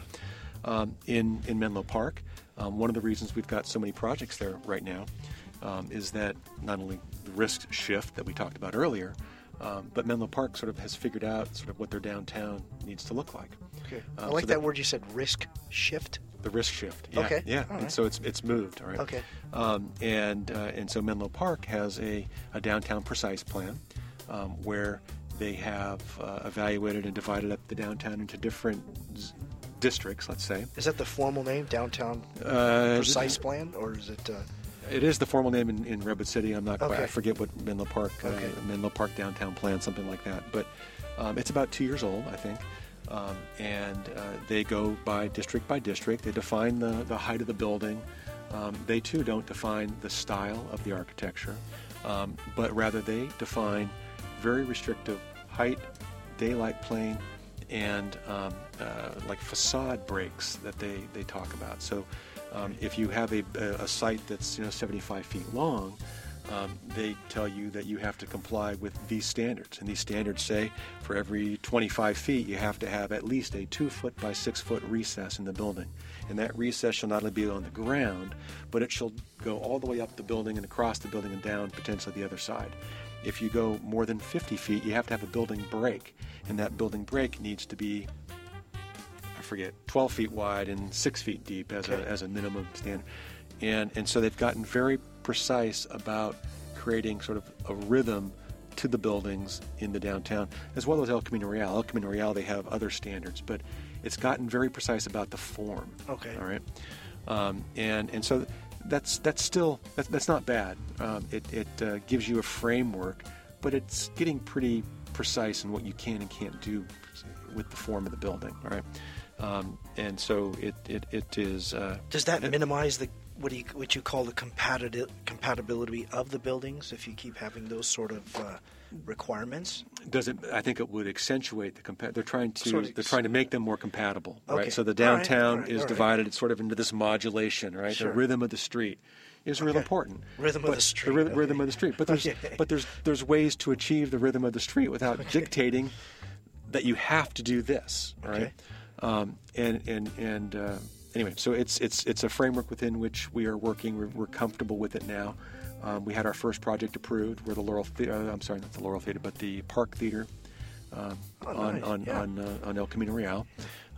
Um, in in Menlo Park. Um, one of the reasons we've got so many projects there right now um, is that not only the risk shift that we talked about earlier, um, but Menlo Park sort of has figured out sort of what their downtown needs to look like. Okay. I Um, like so that word you said, risk shift. The risk shift. Yeah, Okay. Yeah. All And so it's it's moved. All right. Okay. Um, and uh, and so Menlo Park has a, a downtown precise plan um, where they have uh, evaluated and divided up the downtown into different districts. Let's say. Is that the formal name, downtown Uh, precise plan, or is it? Uh, It is the formal name in, in Redwood City. I'm not quite. Okay. I forget what Menlo Park, uh, Okay. Menlo Park downtown plan, something like that. But um, it's about two years old, I think. Um, and uh, they go by district by district. They define the, the height of the building. Um, they too don't define the style of the architecture, um, but rather they define very restrictive height, daylight plane, and um, uh, like facade breaks that they, they talk about. So um, if you have a, a, site that's you know 75 feet long, um, they tell you that you have to comply with these standards. And these standards say for every 25 feet, you have to have at least a two foot by six foot recess in the building. And that recess shall not only be on the ground, but it shall go all the way up the building and across the building and down potentially the other side. If you go more than 50 feet, you have to have a building break. And that building break needs to be forget, 12 feet wide and six feet deep as, Okay. a, as a minimum standard. And, and so they've gotten very precise about creating sort of a rhythm to the buildings in the downtown, as well as El Camino Real. El Camino Real, they have other standards, but it's gotten very precise about the form. Okay. All right. um, and and so that's that's still that's, that's not bad. Um, it it uh, gives you a framework, but it's getting pretty precise in what you can and can't do with the form of the building. All right, um, and so it it, it is. Uh, Does that minimize the what do you what you call the compatib- compatibility of the buildings if you keep having those sort of uh, requirements? does it? I think it would accentuate the compa- They're trying to Sort of they're trying to make them more compatible, Okay. right? So the All right, downtown all right, is right. divided sort of into this modulation, right? Sure. The rhythm of the street is real Okay. important. Rhythm of But the street, rhythm, rhythm okay. of the street. But there's but there's there's ways to achieve the rhythm of the street without dictating that you have to do this, right? Um, and and and uh, anyway, so it's it's it's a framework within which we are working. We're, we're comfortable with it now. Um, we had our first project approved, where the Laurel, Thea- uh, I'm sorry, not the Laurel Theater, but the Park Theater um, Oh, on nice, on yeah. on, uh, on El Camino Real.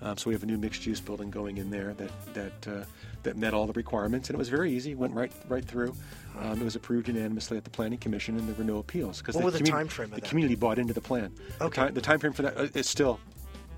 Um, so we have a new mixed-use building going in there that that uh, that met all the requirements, and it was very easy. Went right right through. Um, it was approved unanimously at the Planning Commission, and there were no appeals because What the, was the commu- time frame of the community bought into the plan. Okay. The, time, the time frame for that uh, still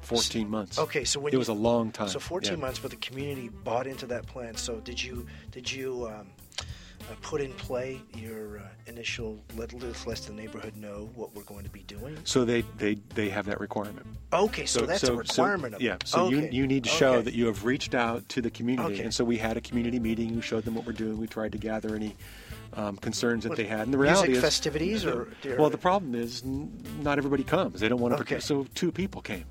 14 months. Okay, so when it you- was a long time. So 14 yeah. months, but the community bought into that plan. So did you did you um, uh, put in play your uh, initial let, let the neighborhood know what we're going to be doing? So they, they, they have that requirement. Okay, so, that's a requirement of yeah. So you, Okay. you need to show Okay. that you have reached out to the community, Okay. and so we had a community meeting. We showed them what we're doing. We tried to gather any um, concerns that What, they had. And the music reality is, festivities or- well, the problem is n- not everybody comes. They don't want to. Okay. So two people came.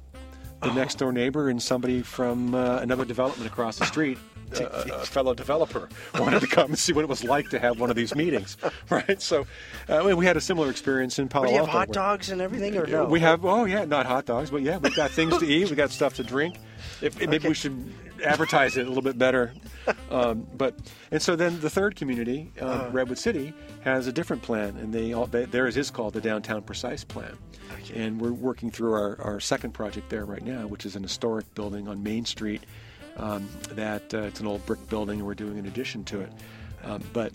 The Oh. next door neighbor and somebody from uh, another development across the street. uh, a a fellow developer wanted to come and see what it was like to have one of these meetings, right? So, uh, we had a similar experience in Palo But do you have hot dogs and everything, or no? we have, oh yeah, not hot dogs, but yeah, we've got things to eat. we've got stuff to drink. If, Maybe Okay. we should advertise it a little bit better. Um, but and so then the third community, uh, Uh-huh. Redwood City, has a different plan, and they all they, theirs is called the Downtown Precise Plan. Okay. And we're working through our, our second project there right now, which is an historic building on Main Street. Um, that uh, it's an old brick building, and we're doing an addition to it. Um, but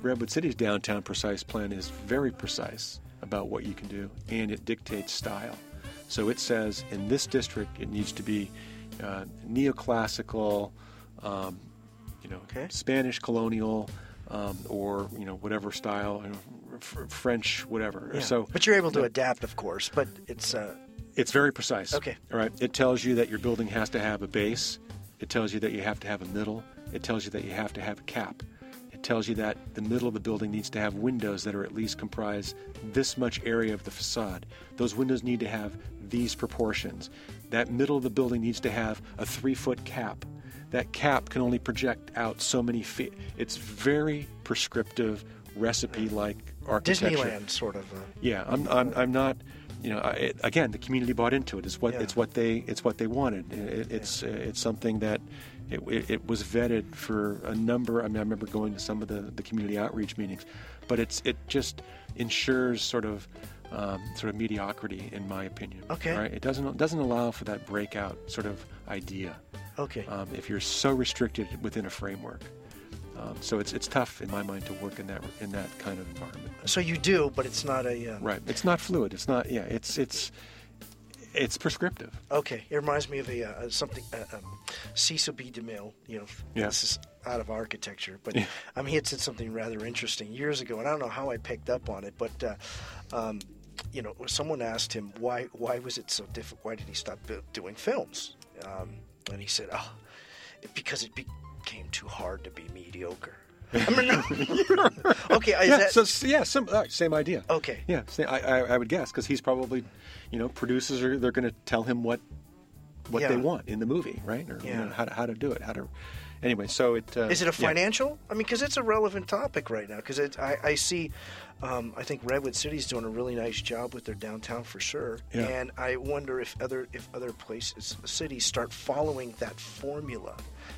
Redwood City's downtown precise plan is very precise about what you can do, and it dictates style. So it says in this district it needs to be uh, neoclassical, um, you know, Okay. Spanish colonial, um, or you know whatever style, you know, f- French, whatever. Yeah. So, but you're able to adapt, of course. But it's uh, it's very precise. Okay. All right. It tells you that your building has to have a base. It tells you that you have to have a middle. It tells you that you have to have a cap. It tells you that the middle of the building needs to have windows that are at least comprise this much area of the facade. Those windows need to have these proportions. That middle of the building needs to have a three foot cap. That cap can only project out so many feet. It's very prescriptive, recipe like architecture. Disneyland sort of. Yeah, I'm, I'm, I'm not. You know, I, it, again, the community bought into it. It's what Yeah. it's what they it's what they wanted. It, it's uh, it's something that it, it, it was vetted for a number. I mean, I remember going to some of the, the community outreach meetings, but it's it just ensures sort of um, sort of mediocrity, in my opinion. Okay. Right? It doesn't doesn't allow for that breakout sort of idea. okay. Um, if you're so restricted within a framework. Um, so it's it's tough in my mind to work in that in that kind of environment. so you do, but it's not a. Uh, Right. It's not fluid. It's not. Yeah. It's it's it's prescriptive. Okay, it reminds me of a uh, something uh, um, Cecil B. DeMille. You know, Yeah. this is out of architecture, but Yeah. um, he had said something rather interesting years ago, and I don't know how I picked up on it, but uh, um, you know, someone asked him why why was it so difficult? Why did he stop doing films? Um, and he said, "Oh, because it became too hard to be mediocre." I mean, no. okay, yeah. that, so yeah. Some uh, same idea. okay. Yeah. Same, I, I I would guess because he's probably, you know, producers are they're going to tell him what what they want in the movie, right? Or you know, how to how to do it, how to. Anyway, so it uh, Is it a yeah. financial? I mean, because it's a relevant topic right now. Because I, I see, um, I think Redwood City's doing a really nice job with their downtown for sure. Yeah. And I wonder if other if other places, cities, start following that formula.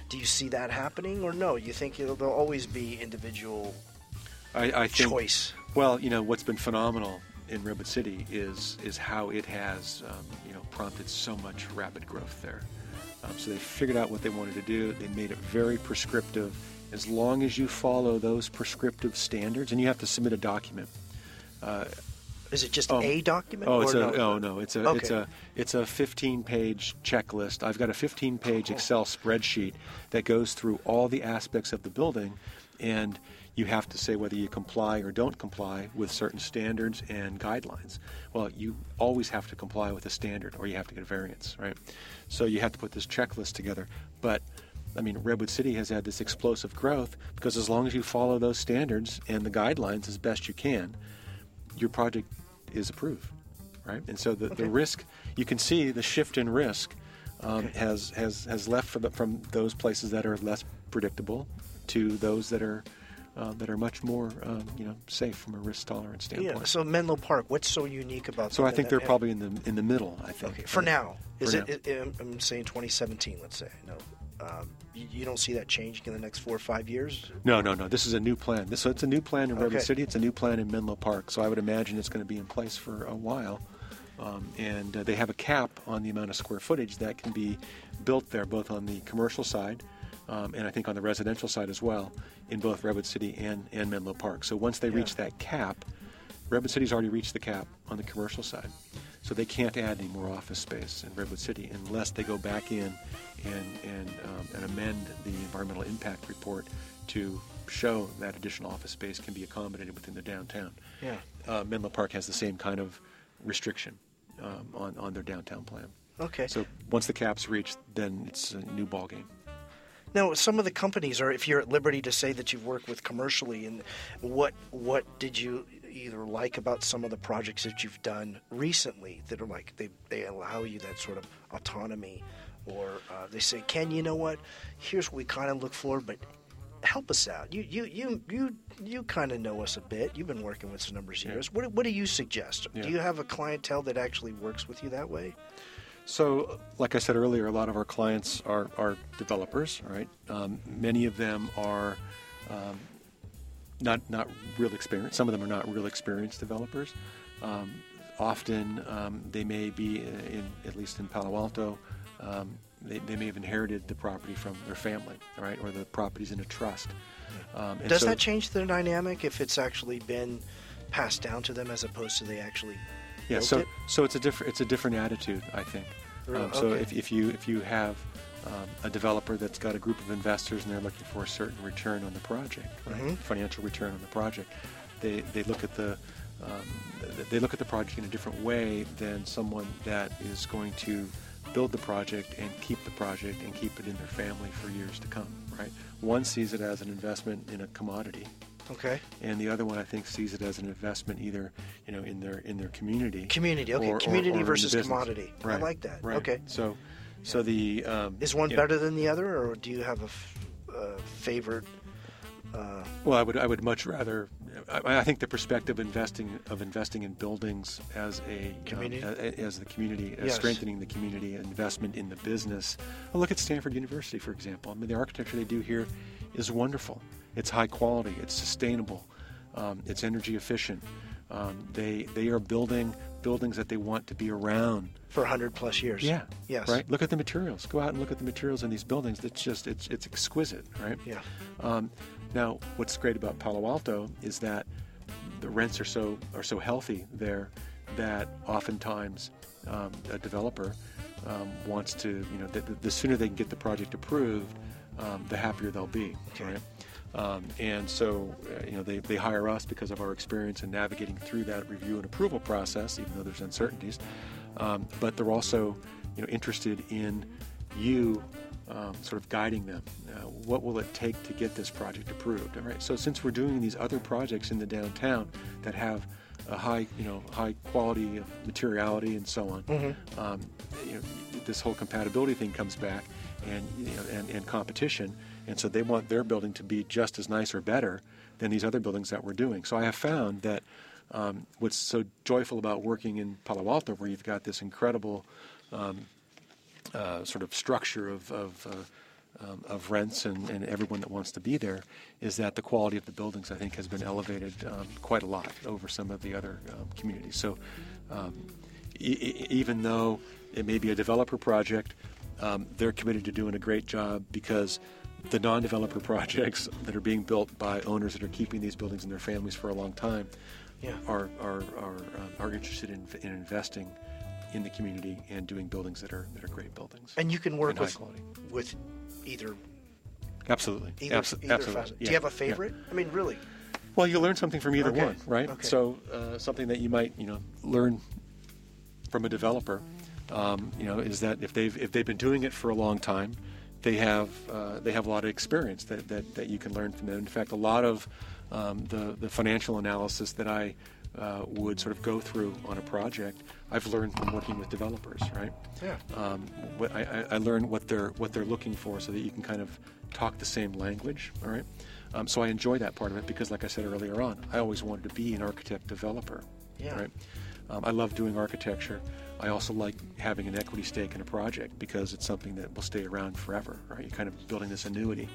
Do you see that happening, or no? You think it'll, there'll always be individual I, I think, choice? Well, you know what's been phenomenal in Redwood City is is how it has um, you know prompted so much rapid growth there. Um, so they figured out what they wanted to do. They made it very prescriptive. As long as you follow those prescriptive standards, and you have to submit a document. Uh, Is it just Oh. a document? Oh, it's no? a oh no, it's a it's a it's a 15-page checklist. I've got a 15-page Excel spreadsheet that goes through all the aspects of the building, and you have to say whether you comply or don't comply with certain standards and guidelines. Well, you always have to comply with a standard, or you have to get a variance, right? So you have to put this checklist together. But I mean, Redwood City has had this explosive growth because as long as you follow those standards and the guidelines as best you can, your project is approved, right? And so the, Okay. the risk, you can see the shift in risk um, Okay. has has has left from, the, from those places that are less predictable to those that are uh, that are much more um, you know safe from a risk tolerance standpoint. Yeah. So Menlo Park, what's so unique about? so I think they're that- probably in the in the middle. I think Okay, for now. For Is now. it, it- I'm- saying 2017, let's say. No. Um, you, you don't see that changing in the next four or five years? No, no, no. This is a new plan. This, so it's a new plan in Redwood Okay. City. It's a new plan in Menlo Park. So I would imagine it's going to be in place for a while. Um, and uh, they have a cap on the amount of square footage that can be built there, both on the commercial side um, and I think on the residential side as well, in both Redwood City and, and Menlo Park. So once they Yeah. reach that cap, Redwood City's already reached the cap on the commercial side. So they can't add any more office space in Redwood City unless they go back in and, and, um, and amend the environmental impact report to show that additional office space can be accommodated within the downtown. Yeah. Uh, Menlo Park has the same kind of restriction um, on, on their downtown plan. Okay. So once the cap's reached, then it's a new ballgame. Now, some of the companies are, if you're at liberty to say that you've worked with commercially, and what what did you either like about some of the projects that you've done recently that are like they, they allow you that sort of autonomy, or uh, they say, Ken, you know what? Here's what we kind of look for, but help us out. You you you you you kind of know us a bit. You've been working with us a number of Yeah. years. What what do you suggest? Yeah. Do you have a clientele that actually works with you that way? So, like I said earlier, a lot of our clients are, are developers, right? Um, many of them are um, not not real experienced. Some of them are not real experienced developers. Um, often, um, they may be in at least in Palo Alto. Um, they, they may have inherited the property from their family, right, or the property's in a trust. Um, Does so- that change the dynamic if it's actually been passed down to them as opposed to they actually Yeah, so it? so it's a different it's a different attitude, I think. Really? Um, so Okay. if, if you if you have um, a developer that's got a group of investors and they're looking for a certain return on the project, right? Mhm. financial return on the project, they they look at the um, they look at the project in a different way than someone that is going to build the project and keep the project and keep it in their family for years to come. Right? One sees it as an investment in a commodity, Okay. and the other one I think sees it as an investment either you know in their in their community. Community. Okay. or- or- community or the versus commodity. I Right, like that. Right. Okay. So, so the um, Is one better than the other, or do you have a f- uh, favored? Uh, Well, I would I would much rather. I, I think the perspective of investing of investing in buildings as a um, Community? a- as the community, as Yes. strengthening the community, investment in the business. Well, look at Stanford University, for example. I mean, the architecture they do here is wonderful. It's high quality. It's sustainable. Um, it's energy efficient. Um, they they are building buildings that they want to be around for 100 plus years. Yeah. Yes. Right. Look at the materials. Go out and look at the materials in these buildings. It's just it's it's exquisite. Right. Yeah. Um, now, what's great about Palo Alto is that the rents are so are so healthy there that oftentimes um, a developer um, wants to you know the, the, sooner they can get the project approved, um, the happier they'll be. Okay. Right. Um, and so, uh, you know, they, they hire us because of our experience in navigating through that review and approval process, even though there's uncertainties. Um, but they're also, you know, interested in you um, sort of guiding them. Uh, what will it take to get this project approved? All right. So since we're doing these other projects in the downtown that have a high, you know, high quality of materiality and so on, Mm-hmm. um, you know, this whole compatibility thing comes back, and you know, and, and competition, and so they want their building to be just as nice or better than these other buildings that we're doing. So I have found that um, what's so joyful about working in Palo Alto, where you've got this incredible um, uh, sort of structure of of, uh, um, of rents and, and everyone that wants to be there, is that the quality of the buildings I think has been elevated um, quite a lot over some of the other um, communities. So um, e- even though it may be a developer project, um, they're committed to doing a great job because the non-developer projects that are being built by owners that are keeping these buildings in their families for a long time Yeah. are are are, um, are interested in, in investing in the community and doing buildings that are that are great buildings. And you can work with with either Absolutely. either, Abso- either absolutely. Yeah, Do you have a yeah. favorite? I mean, really? Well, you learn something from either Okay, one, right? okay. So uh, something that you might, you know, learn from a developer, um, you know, is that if they've if they've been doing it for a long time, they have uh, they have a lot of experience that, that, that you can learn from them. In fact, a lot of um, the the financial analysis that I uh, would sort of go through on a project, I've learned from working with developers, right? Yeah. um, what I, I- learn what they're what they're looking for, so that you can kind of talk the same language. All right. Um, so I enjoy that part of it because, like I said earlier on, I always wanted to be an architect developer. Yeah. Right. Um, I love doing architecture. I also like having an equity stake in a project because it's something that will stay around forever. Right. You're kind of building this annuity.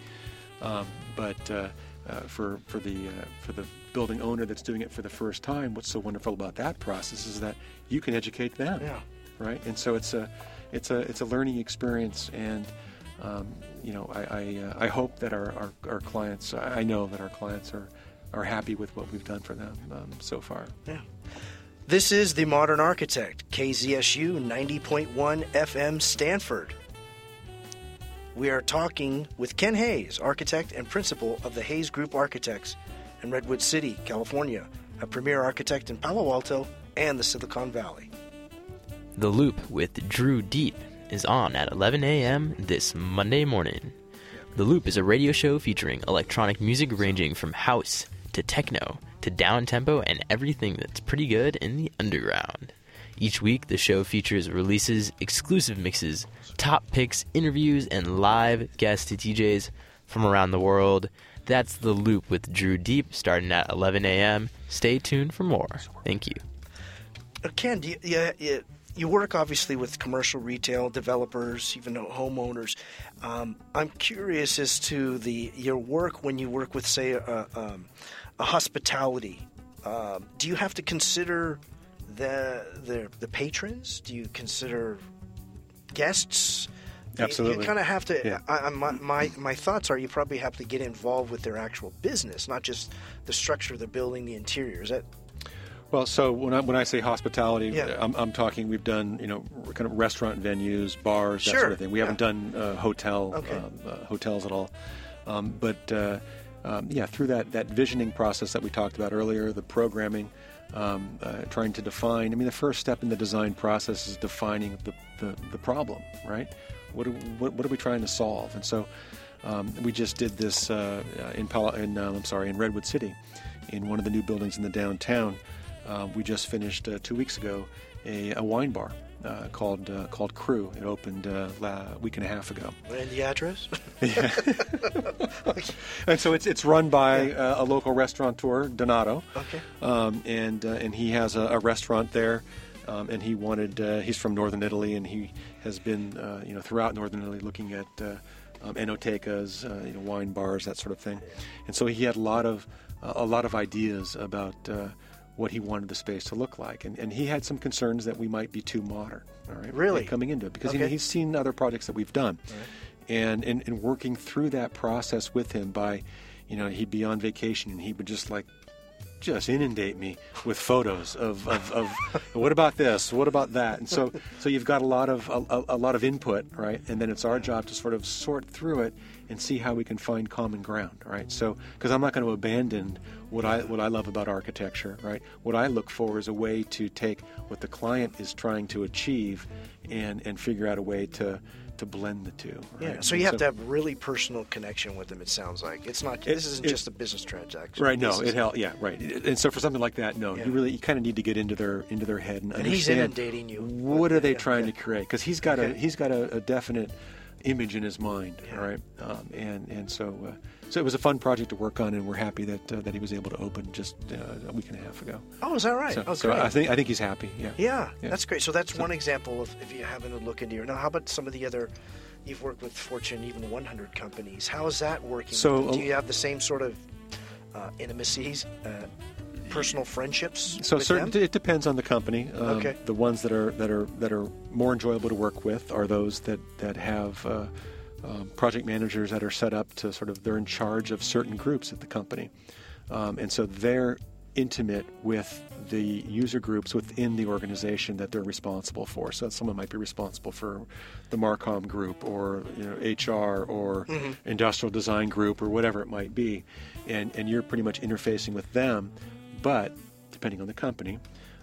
Um, but uh, uh, for for the uh, for the building owner that's doing it for the first time, what's so wonderful about that process is that you can educate them Yeah. right? And so it's a it's a it's a learning experience, and um, you know I I, uh, I hope that our, our, our clients I know that our clients are are happy with what we've done for them um, so far. Yeah. This is The Modern Architect, KZSU 90.1 FM Stanford. We are talking with Ken Hayes, architect and principal of the Hayes Group Architects in Redwood City, California, a premier architect in Palo Alto and the Silicon Valley. The Loop with Drew Deep is on at 11 a.m. this Monday morning. The Loop is a radio show featuring electronic music ranging from house to techno to down tempo and everything that's pretty good in the underground. Each week, the show features releases, exclusive mixes, top picks, interviews, and live guest DJs from around the world. That's The Loop with Drew Deep starting at 11 a.m. Stay tuned for more. Thank you. Uh, Ken, you, you, you, work obviously with commercial retail developers, even homeowners. Um, I'm curious as to the your work when you work with, say, a, um, a hospitality. Um, do you have to consider the, the the patrons? Do you consider guests? You- Absolutely. You, kind of have to. Yeah. I, I, my, my my thoughts are you probably have to get involved with their actual business, not just the structure of the building, the interior. Is that Well, so when I when I say hospitality, Yeah. I'm, I'm talking we've done you know kind of restaurant venues, bars, that Sure, sort of thing. We haven't done uh, hotel Okay. um, uh, hotels at all, um, but uh, um, yeah, through that that visioning process that we talked about earlier, the programming, um, uh, trying to define. I mean, the first step in the design process is defining the the, the problem, right? What, are, what what are we trying to solve? And so. Um, we just did this uh, in, Palo, in uh, I'm sorry, in Redwood City, in one of the new buildings in the downtown. Uh, we just finished uh, two weeks ago a, a wine bar uh, called uh, called Crew. It opened uh, a week and a half ago, and the address? yeah. and so it's it's run by uh, a local restaurateur, Donato. Okay. Um, and uh, and he has a, a restaurant there, um, and he wanted. Uh, he's from northern Italy, and he has been uh, you know throughout northern Italy looking at uh, um, enotecas, uh, you know, wine bars, that sort of thing. And so he had a lot of uh, a lot of ideas about. What he wanted the space to look like, and, and he had some concerns that we might be too modern. All right, Really? coming into it. Because you know, he's seen other projects that we've done, and in, in working through that process with him by, you know, he'd be on vacation and he would just like just inundate me with photos of, of, of what about this? What about that? And so so you've got a lot of a, a lot of input right? And then it's our job to sort of sort through it and see how we can find common ground right so because i'm not going to abandon what i what i love about architecture right what i look for is a way to take what the client is trying to achieve and and figure out a way to to blend the two right? Yeah, so you have to have really personal connection with them. It sounds like it's not. this isn't it- just a business transaction. Right. No. Is- It helps. Yeah. Right. And so for something like that, no, Yeah. you really you kind of need to get into their into their head and, And he's understand inundating you. What are they Yeah, trying yeah. to create? Because he's got a he's got a, a definite image in his mind. All right. Um, and and so uh, so it was a fun project to work on, and we're happy that uh, that he was able to open just uh, a week and a half ago. Oh, is that right? So, oh, so. I think I think he's happy. Yeah. yeah, Yeah. that's great. So that's one example of if you happen to look into your. Now, how about some of the other? You've worked with Fortune, even 100 companies. How is that working? So, do you have the same sort of uh, intimacies, uh, personal friendships? So certain, them? it depends on the company. Um, Okay. The ones that are that are that are more enjoyable to work with are those that that have uh, um, project managers that are set up to sort of they're in charge of certain groups at the company, um, and so they're intimate with the user groups within the organization that they're responsible for. So someone might be responsible for the Marcom group or you know, HR or Mm-hmm. industrial design group or whatever it might be, and and you're pretty much interfacing with them, but depending on the company,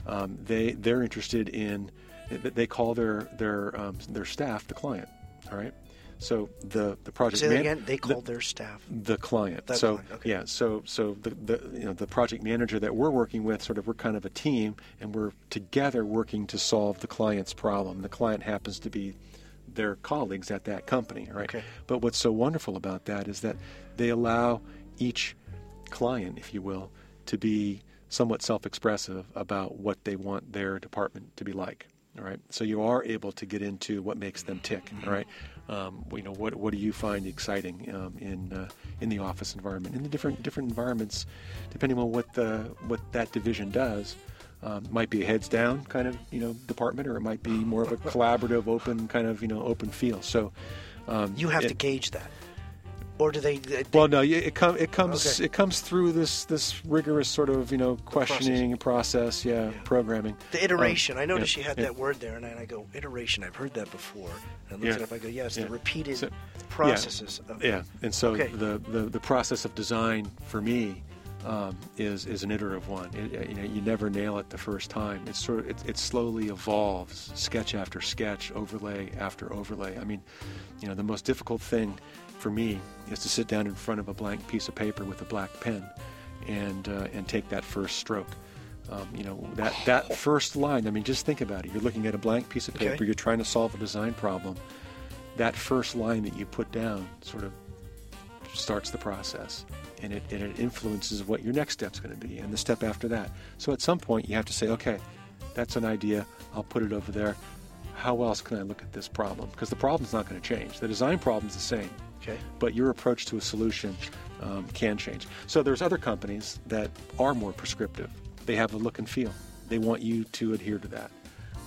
um, they they're interested in they call their their um, their staff the client. All right. So the the project man- again. They the- call their staff. the client. The so client, okay. yeah, so so the, the you know the project manager that we're working with, sort of, we're kind of a team, and we're together working to solve the client's problem. The client happens to be their colleagues at that company, right? Okay. But what's so wonderful about that is that they allow each client, if you will, to be somewhat self-expressive about what they want their department to be like. All right, so you are able to get into what makes them tick. All right, um, you know what what do you find exciting um, in uh, in the office environment? In the different different environments, depending on what the what that division does, um, might be a heads down kind of you know department, or it might be more of a collaborative, open kind of you know open feel. So um, You have it- to gauge that, or do they? they well, no, it, it, com- it comes Okay. it comes through this this rigorous sort of you know questioning process, yeah, programming. the iteration. Um, I noticed yeah, you had yeah. that word there, and I I go iteration. I've heard that before. And I looked Yeah. it up. I go, yes, Yeah. the repeated So- processes. Of, Yeah, and so Okay. the, the the process of design for me um, is is an iterative one. It, you know, you never nail it the first time. It's sort of it, it slowly evolves, sketch after sketch, overlay after overlay. I mean, you know, the most difficult thing for me is to sit down in front of a blank piece of paper with a black pen and uh, and take that first stroke. Um, you know that that first line. I mean, just think about it. You're looking at a blank piece of paper. Okay. You're trying to solve a design problem. That first line that you put down sort of starts the process and it, and it influences what your next step's going to be and the step after that. So at some point you have to say, okay, that's an idea. I'll put it over there. How else can I look at this problem? Because the problem's not going to change. The design problem's the same, Okay. but your approach to a solution um, can change. So there's other companies that are more prescriptive. They have a look and feel. They want you to adhere to that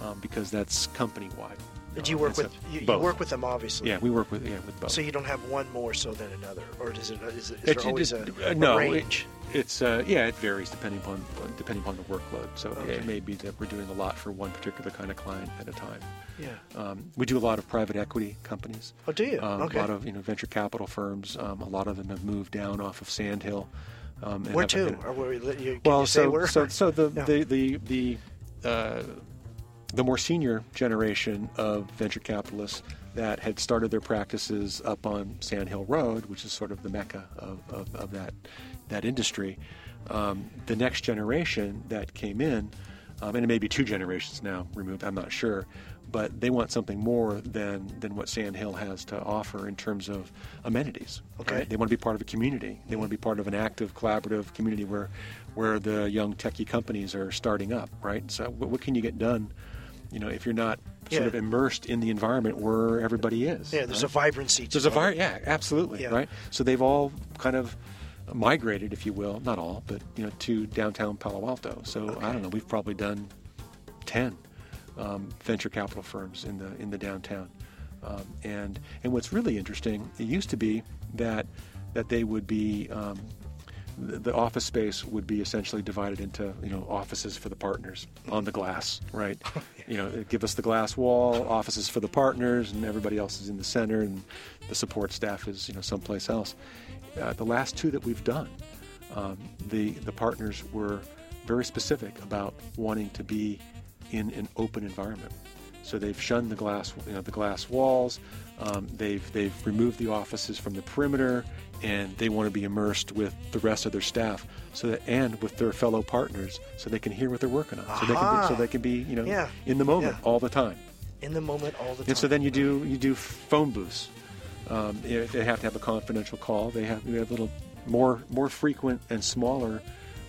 um, because that's company wide. Did you work with you, you work with them obviously? Yeah, we work with yeah with both. So you don't have one more so than another, or does it? Is, it, is there it- always it- a, uh, a no, it- range? It's uh, yeah, it varies depending upon depending upon the workload. So Okay. it may be that we're doing a lot for one particular kind of client at a time. yeah. Um, we do a lot of private equity companies. Oh, do you? Um, okay. A lot of you know venture capital firms. Um, a lot of them have moved down off of Sand Hill. Um, and where to? been- Or where you, well, so, where? so so the Yeah. the the the, uh, the more senior generation of venture capitalists that had started their practices up on Sand Hill Road, which is sort of the mecca of, of, of that that industry. Um, the next generation that came in, um, and it may be two generations now removed, I'm not sure, but they want something more than than what Sand Hill has to offer in terms of amenities. Okay. right? They want to be part of a community. They want to be part of an active, collaborative community where where the young techie companies are starting up. Right. So what, what can you get done? You know, if you're not sort Yeah. of immersed in the environment where everybody is. yeah, there's right? a vibrancy. To There's a it. vi- yeah, absolutely, Yeah. right. So they've all kind of migrated, if you will, not all, but you know, to downtown Palo Alto. So I don't know, we've probably done ten um, venture capital firms in the in the downtown. Um, and and what's really interesting, it used to be that that they would be um, the, the office space would be essentially divided into you know offices for the partners on the glass, right? You know, give us the glass wall, offices for the partners, and everybody else is in the center, and the support staff is you know someplace else. Uh, the last two that we've done, um, the the partners were very specific about wanting to be in an open environment. So they've shunned the glass, you know, the glass walls. Um, they've they've removed the offices from the perimeter, and they want to be immersed with the rest of their staff, so that and with their fellow partners, so they can hear what they're working on. So they can be, so they can be you know Yeah. in the moment Yeah. all the time. in the moment all the time. And so then you do you do phone booths. Um, if they have to have a confidential call. They have you have little more more frequent and smaller,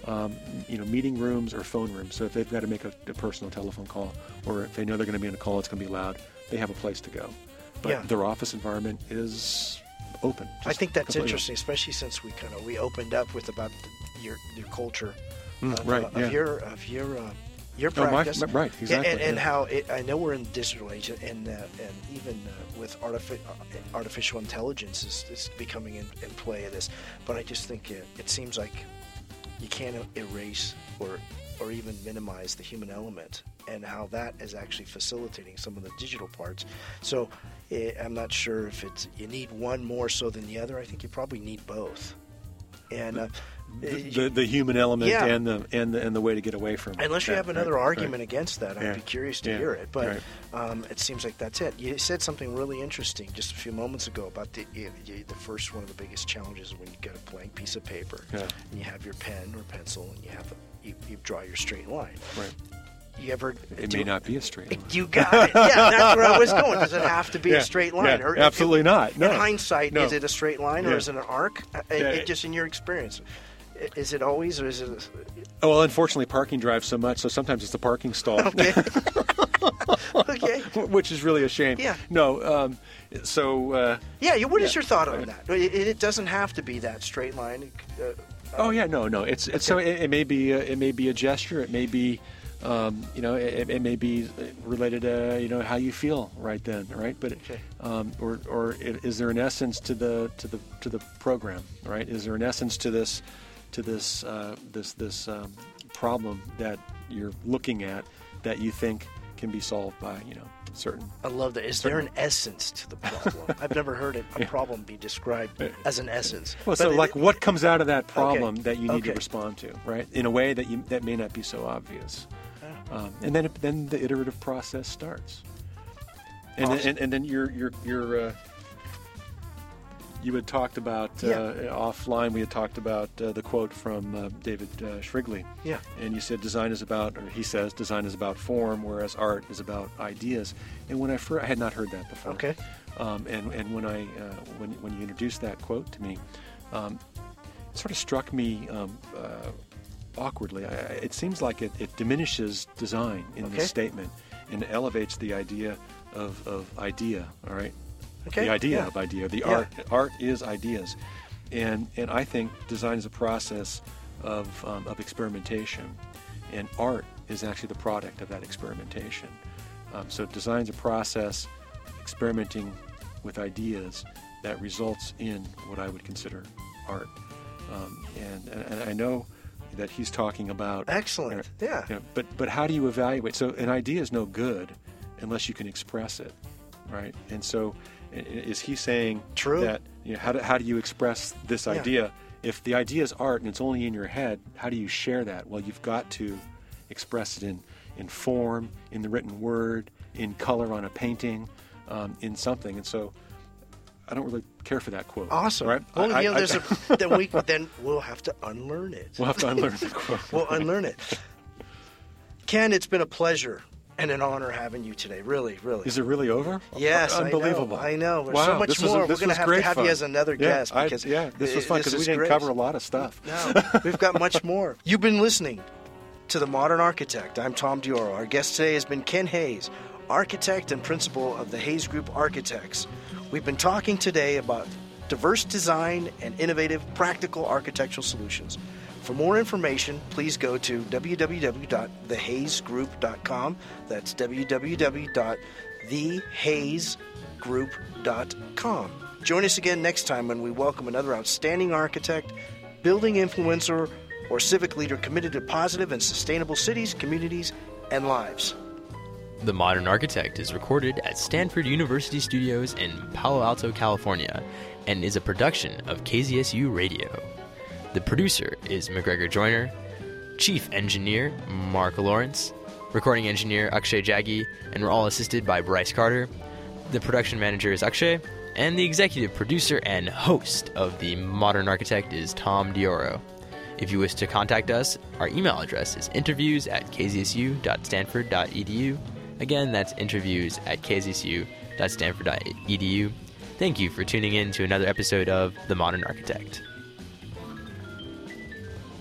um, you know, meeting rooms or phone rooms. So if they've got to make a, a personal telephone call, or if they know they're going to be in a call, it's going to be loud. They have a place to go. But Yeah. their office environment is open. I think that's interesting, especially since we kind of we opened up with about the, your your culture, Mm, of, right, uh, yeah. of your of your uh, your my- practice, right, exactly, and, and yeah. how it, I know we're in the digital age, and uh, and even uh, with artifi- uh, artificial intelligence is, is becoming in, in play of this, but I just think it, it seems like you can't erase or or even minimize the human element and how that is actually facilitating some of the digital parts. So eh, I'm not sure if it's you need one more so than the other. I think you probably need both. And uh, the, the, human element Yeah. and the and the and the way to get away from it. Unless you Yeah, have another right, argument right. against that, I'd Yeah. be curious to Yeah. hear it. But Right. um, it seems like that's it. You said something really interesting just a few moments ago about the the first one of the biggest challenges when you get a blank piece of paper Yeah. and you have your pen or pencil and you have a, you, you draw your straight line. Right. You ever? It do- may not be a straight line. You got it. Yeah, that's where I was going. Does it have to be Yeah, a straight line? yeah, or absolutely it- not. No. In hindsight, No. is it a straight line or is it an arc? It- Yeah, it- just in your experience, is it always or is it? Oh, well, unfortunately, parking drives so much, so sometimes it's the parking stall. okay. okay. Which is really a shame. Yeah. No. Um, so. Uh, Yeah, you- what is Yeah. your thought on that? It, it doesn't have to be that straight line. Uh, Oh yeah, no, no. It's, it's so it, it may be a, it may be a gesture. It may be, um, you know, it, it may be related to you know how you feel right then, right? But Okay. um, or or is there an essence to the to the to the program, right? Is there an essence to this to this uh, this this um, problem that you're looking at that you think can be solved by you know certain I love that. Is there an essence to the problem? I've never heard it, a problem be described as an essence. Well, But so it- like, what comes out of that problem that you need Okay. to respond to, right? In a way that you that may not be so obvious, um, and then it, then the iterative process starts, and Awesome. then, and, and then you're you're you're. Uh, you had talked about uh, offline. We had talked about uh, the quote from uh, David uh, Shrigley, Yeah. and you said design is about, or he says design is about form, whereas art is about ideas. And when I first, I had not heard that before. Okay. Um, and and when I uh, when when you introduced that quote to me, um, it sort of struck me um, uh, awkwardly. I, I- it seems like it, it diminishes design in Okay. this statement and elevates the idea of, of idea. All right, Okay, the idea yeah. of idea. The Yeah. art art is ideas, and and I think design is a process of um, of experimentation, and art is actually the product of that experimentation. Um, so design is a process experimenting with ideas that results in what I would consider art. Um, and, and I know that he's talking about Excellent. uh, Yeah. you know, but but how do you evaluate? So an idea is no good unless you can express it, right? And so is he saying True. that you know how do, how do you express this Yeah. idea? If the idea is art and it's only in your head, how do you share that? Well, you've got to express it in in form, in the written word, in color on a painting, um, in something. And so I don't really care for that quote. Awesome. Right? Well, I- you know, I- there's a, then we then we'll have to unlearn it. we'll have to unlearn the quote. We'll unlearn it. Ken, it's been a pleasure and an honor having you today. Really, really. Is it really over? Yes, I know, unbelievable. I know. There's wow, so much was- more. this We're gonna was have to have you fun. as another Yeah, guest I- because yeah, this was fun because we didn't great. cover a lot of stuff. No, we've got much more. You've been listening to The Modern Architect. I'm Tom Dioro. Our guest today has been Ken Hayes, architect and principal of the Hayes Group Architects. We've been talking today about diverse design and innovative practical architectural solutions. For more information, please go to www.thehayesgroup.com. That's www.thehayesgroup.com. Join us again next time when we welcome another outstanding architect, building influencer, or civic leader committed to positive and sustainable cities, communities, and lives. The Modern Architect is recorded at Stanford University Studios in Palo Alto, California, and is a production of KZSU Radio. The producer is McGregor Joyner, Chief Engineer Mark Lawrence, Recording Engineer Akshay Jaggi, and we're all assisted by Bryce Carter. The production manager is Akshay, and the executive producer and host of The Modern Architect is Tom Dioro. If you wish to contact us, our email address is interviews at kzsu.stanford.edu. Again, that's interviews at kzsu.stanford.edu. Thank you for tuning in to another episode of The Modern Architect.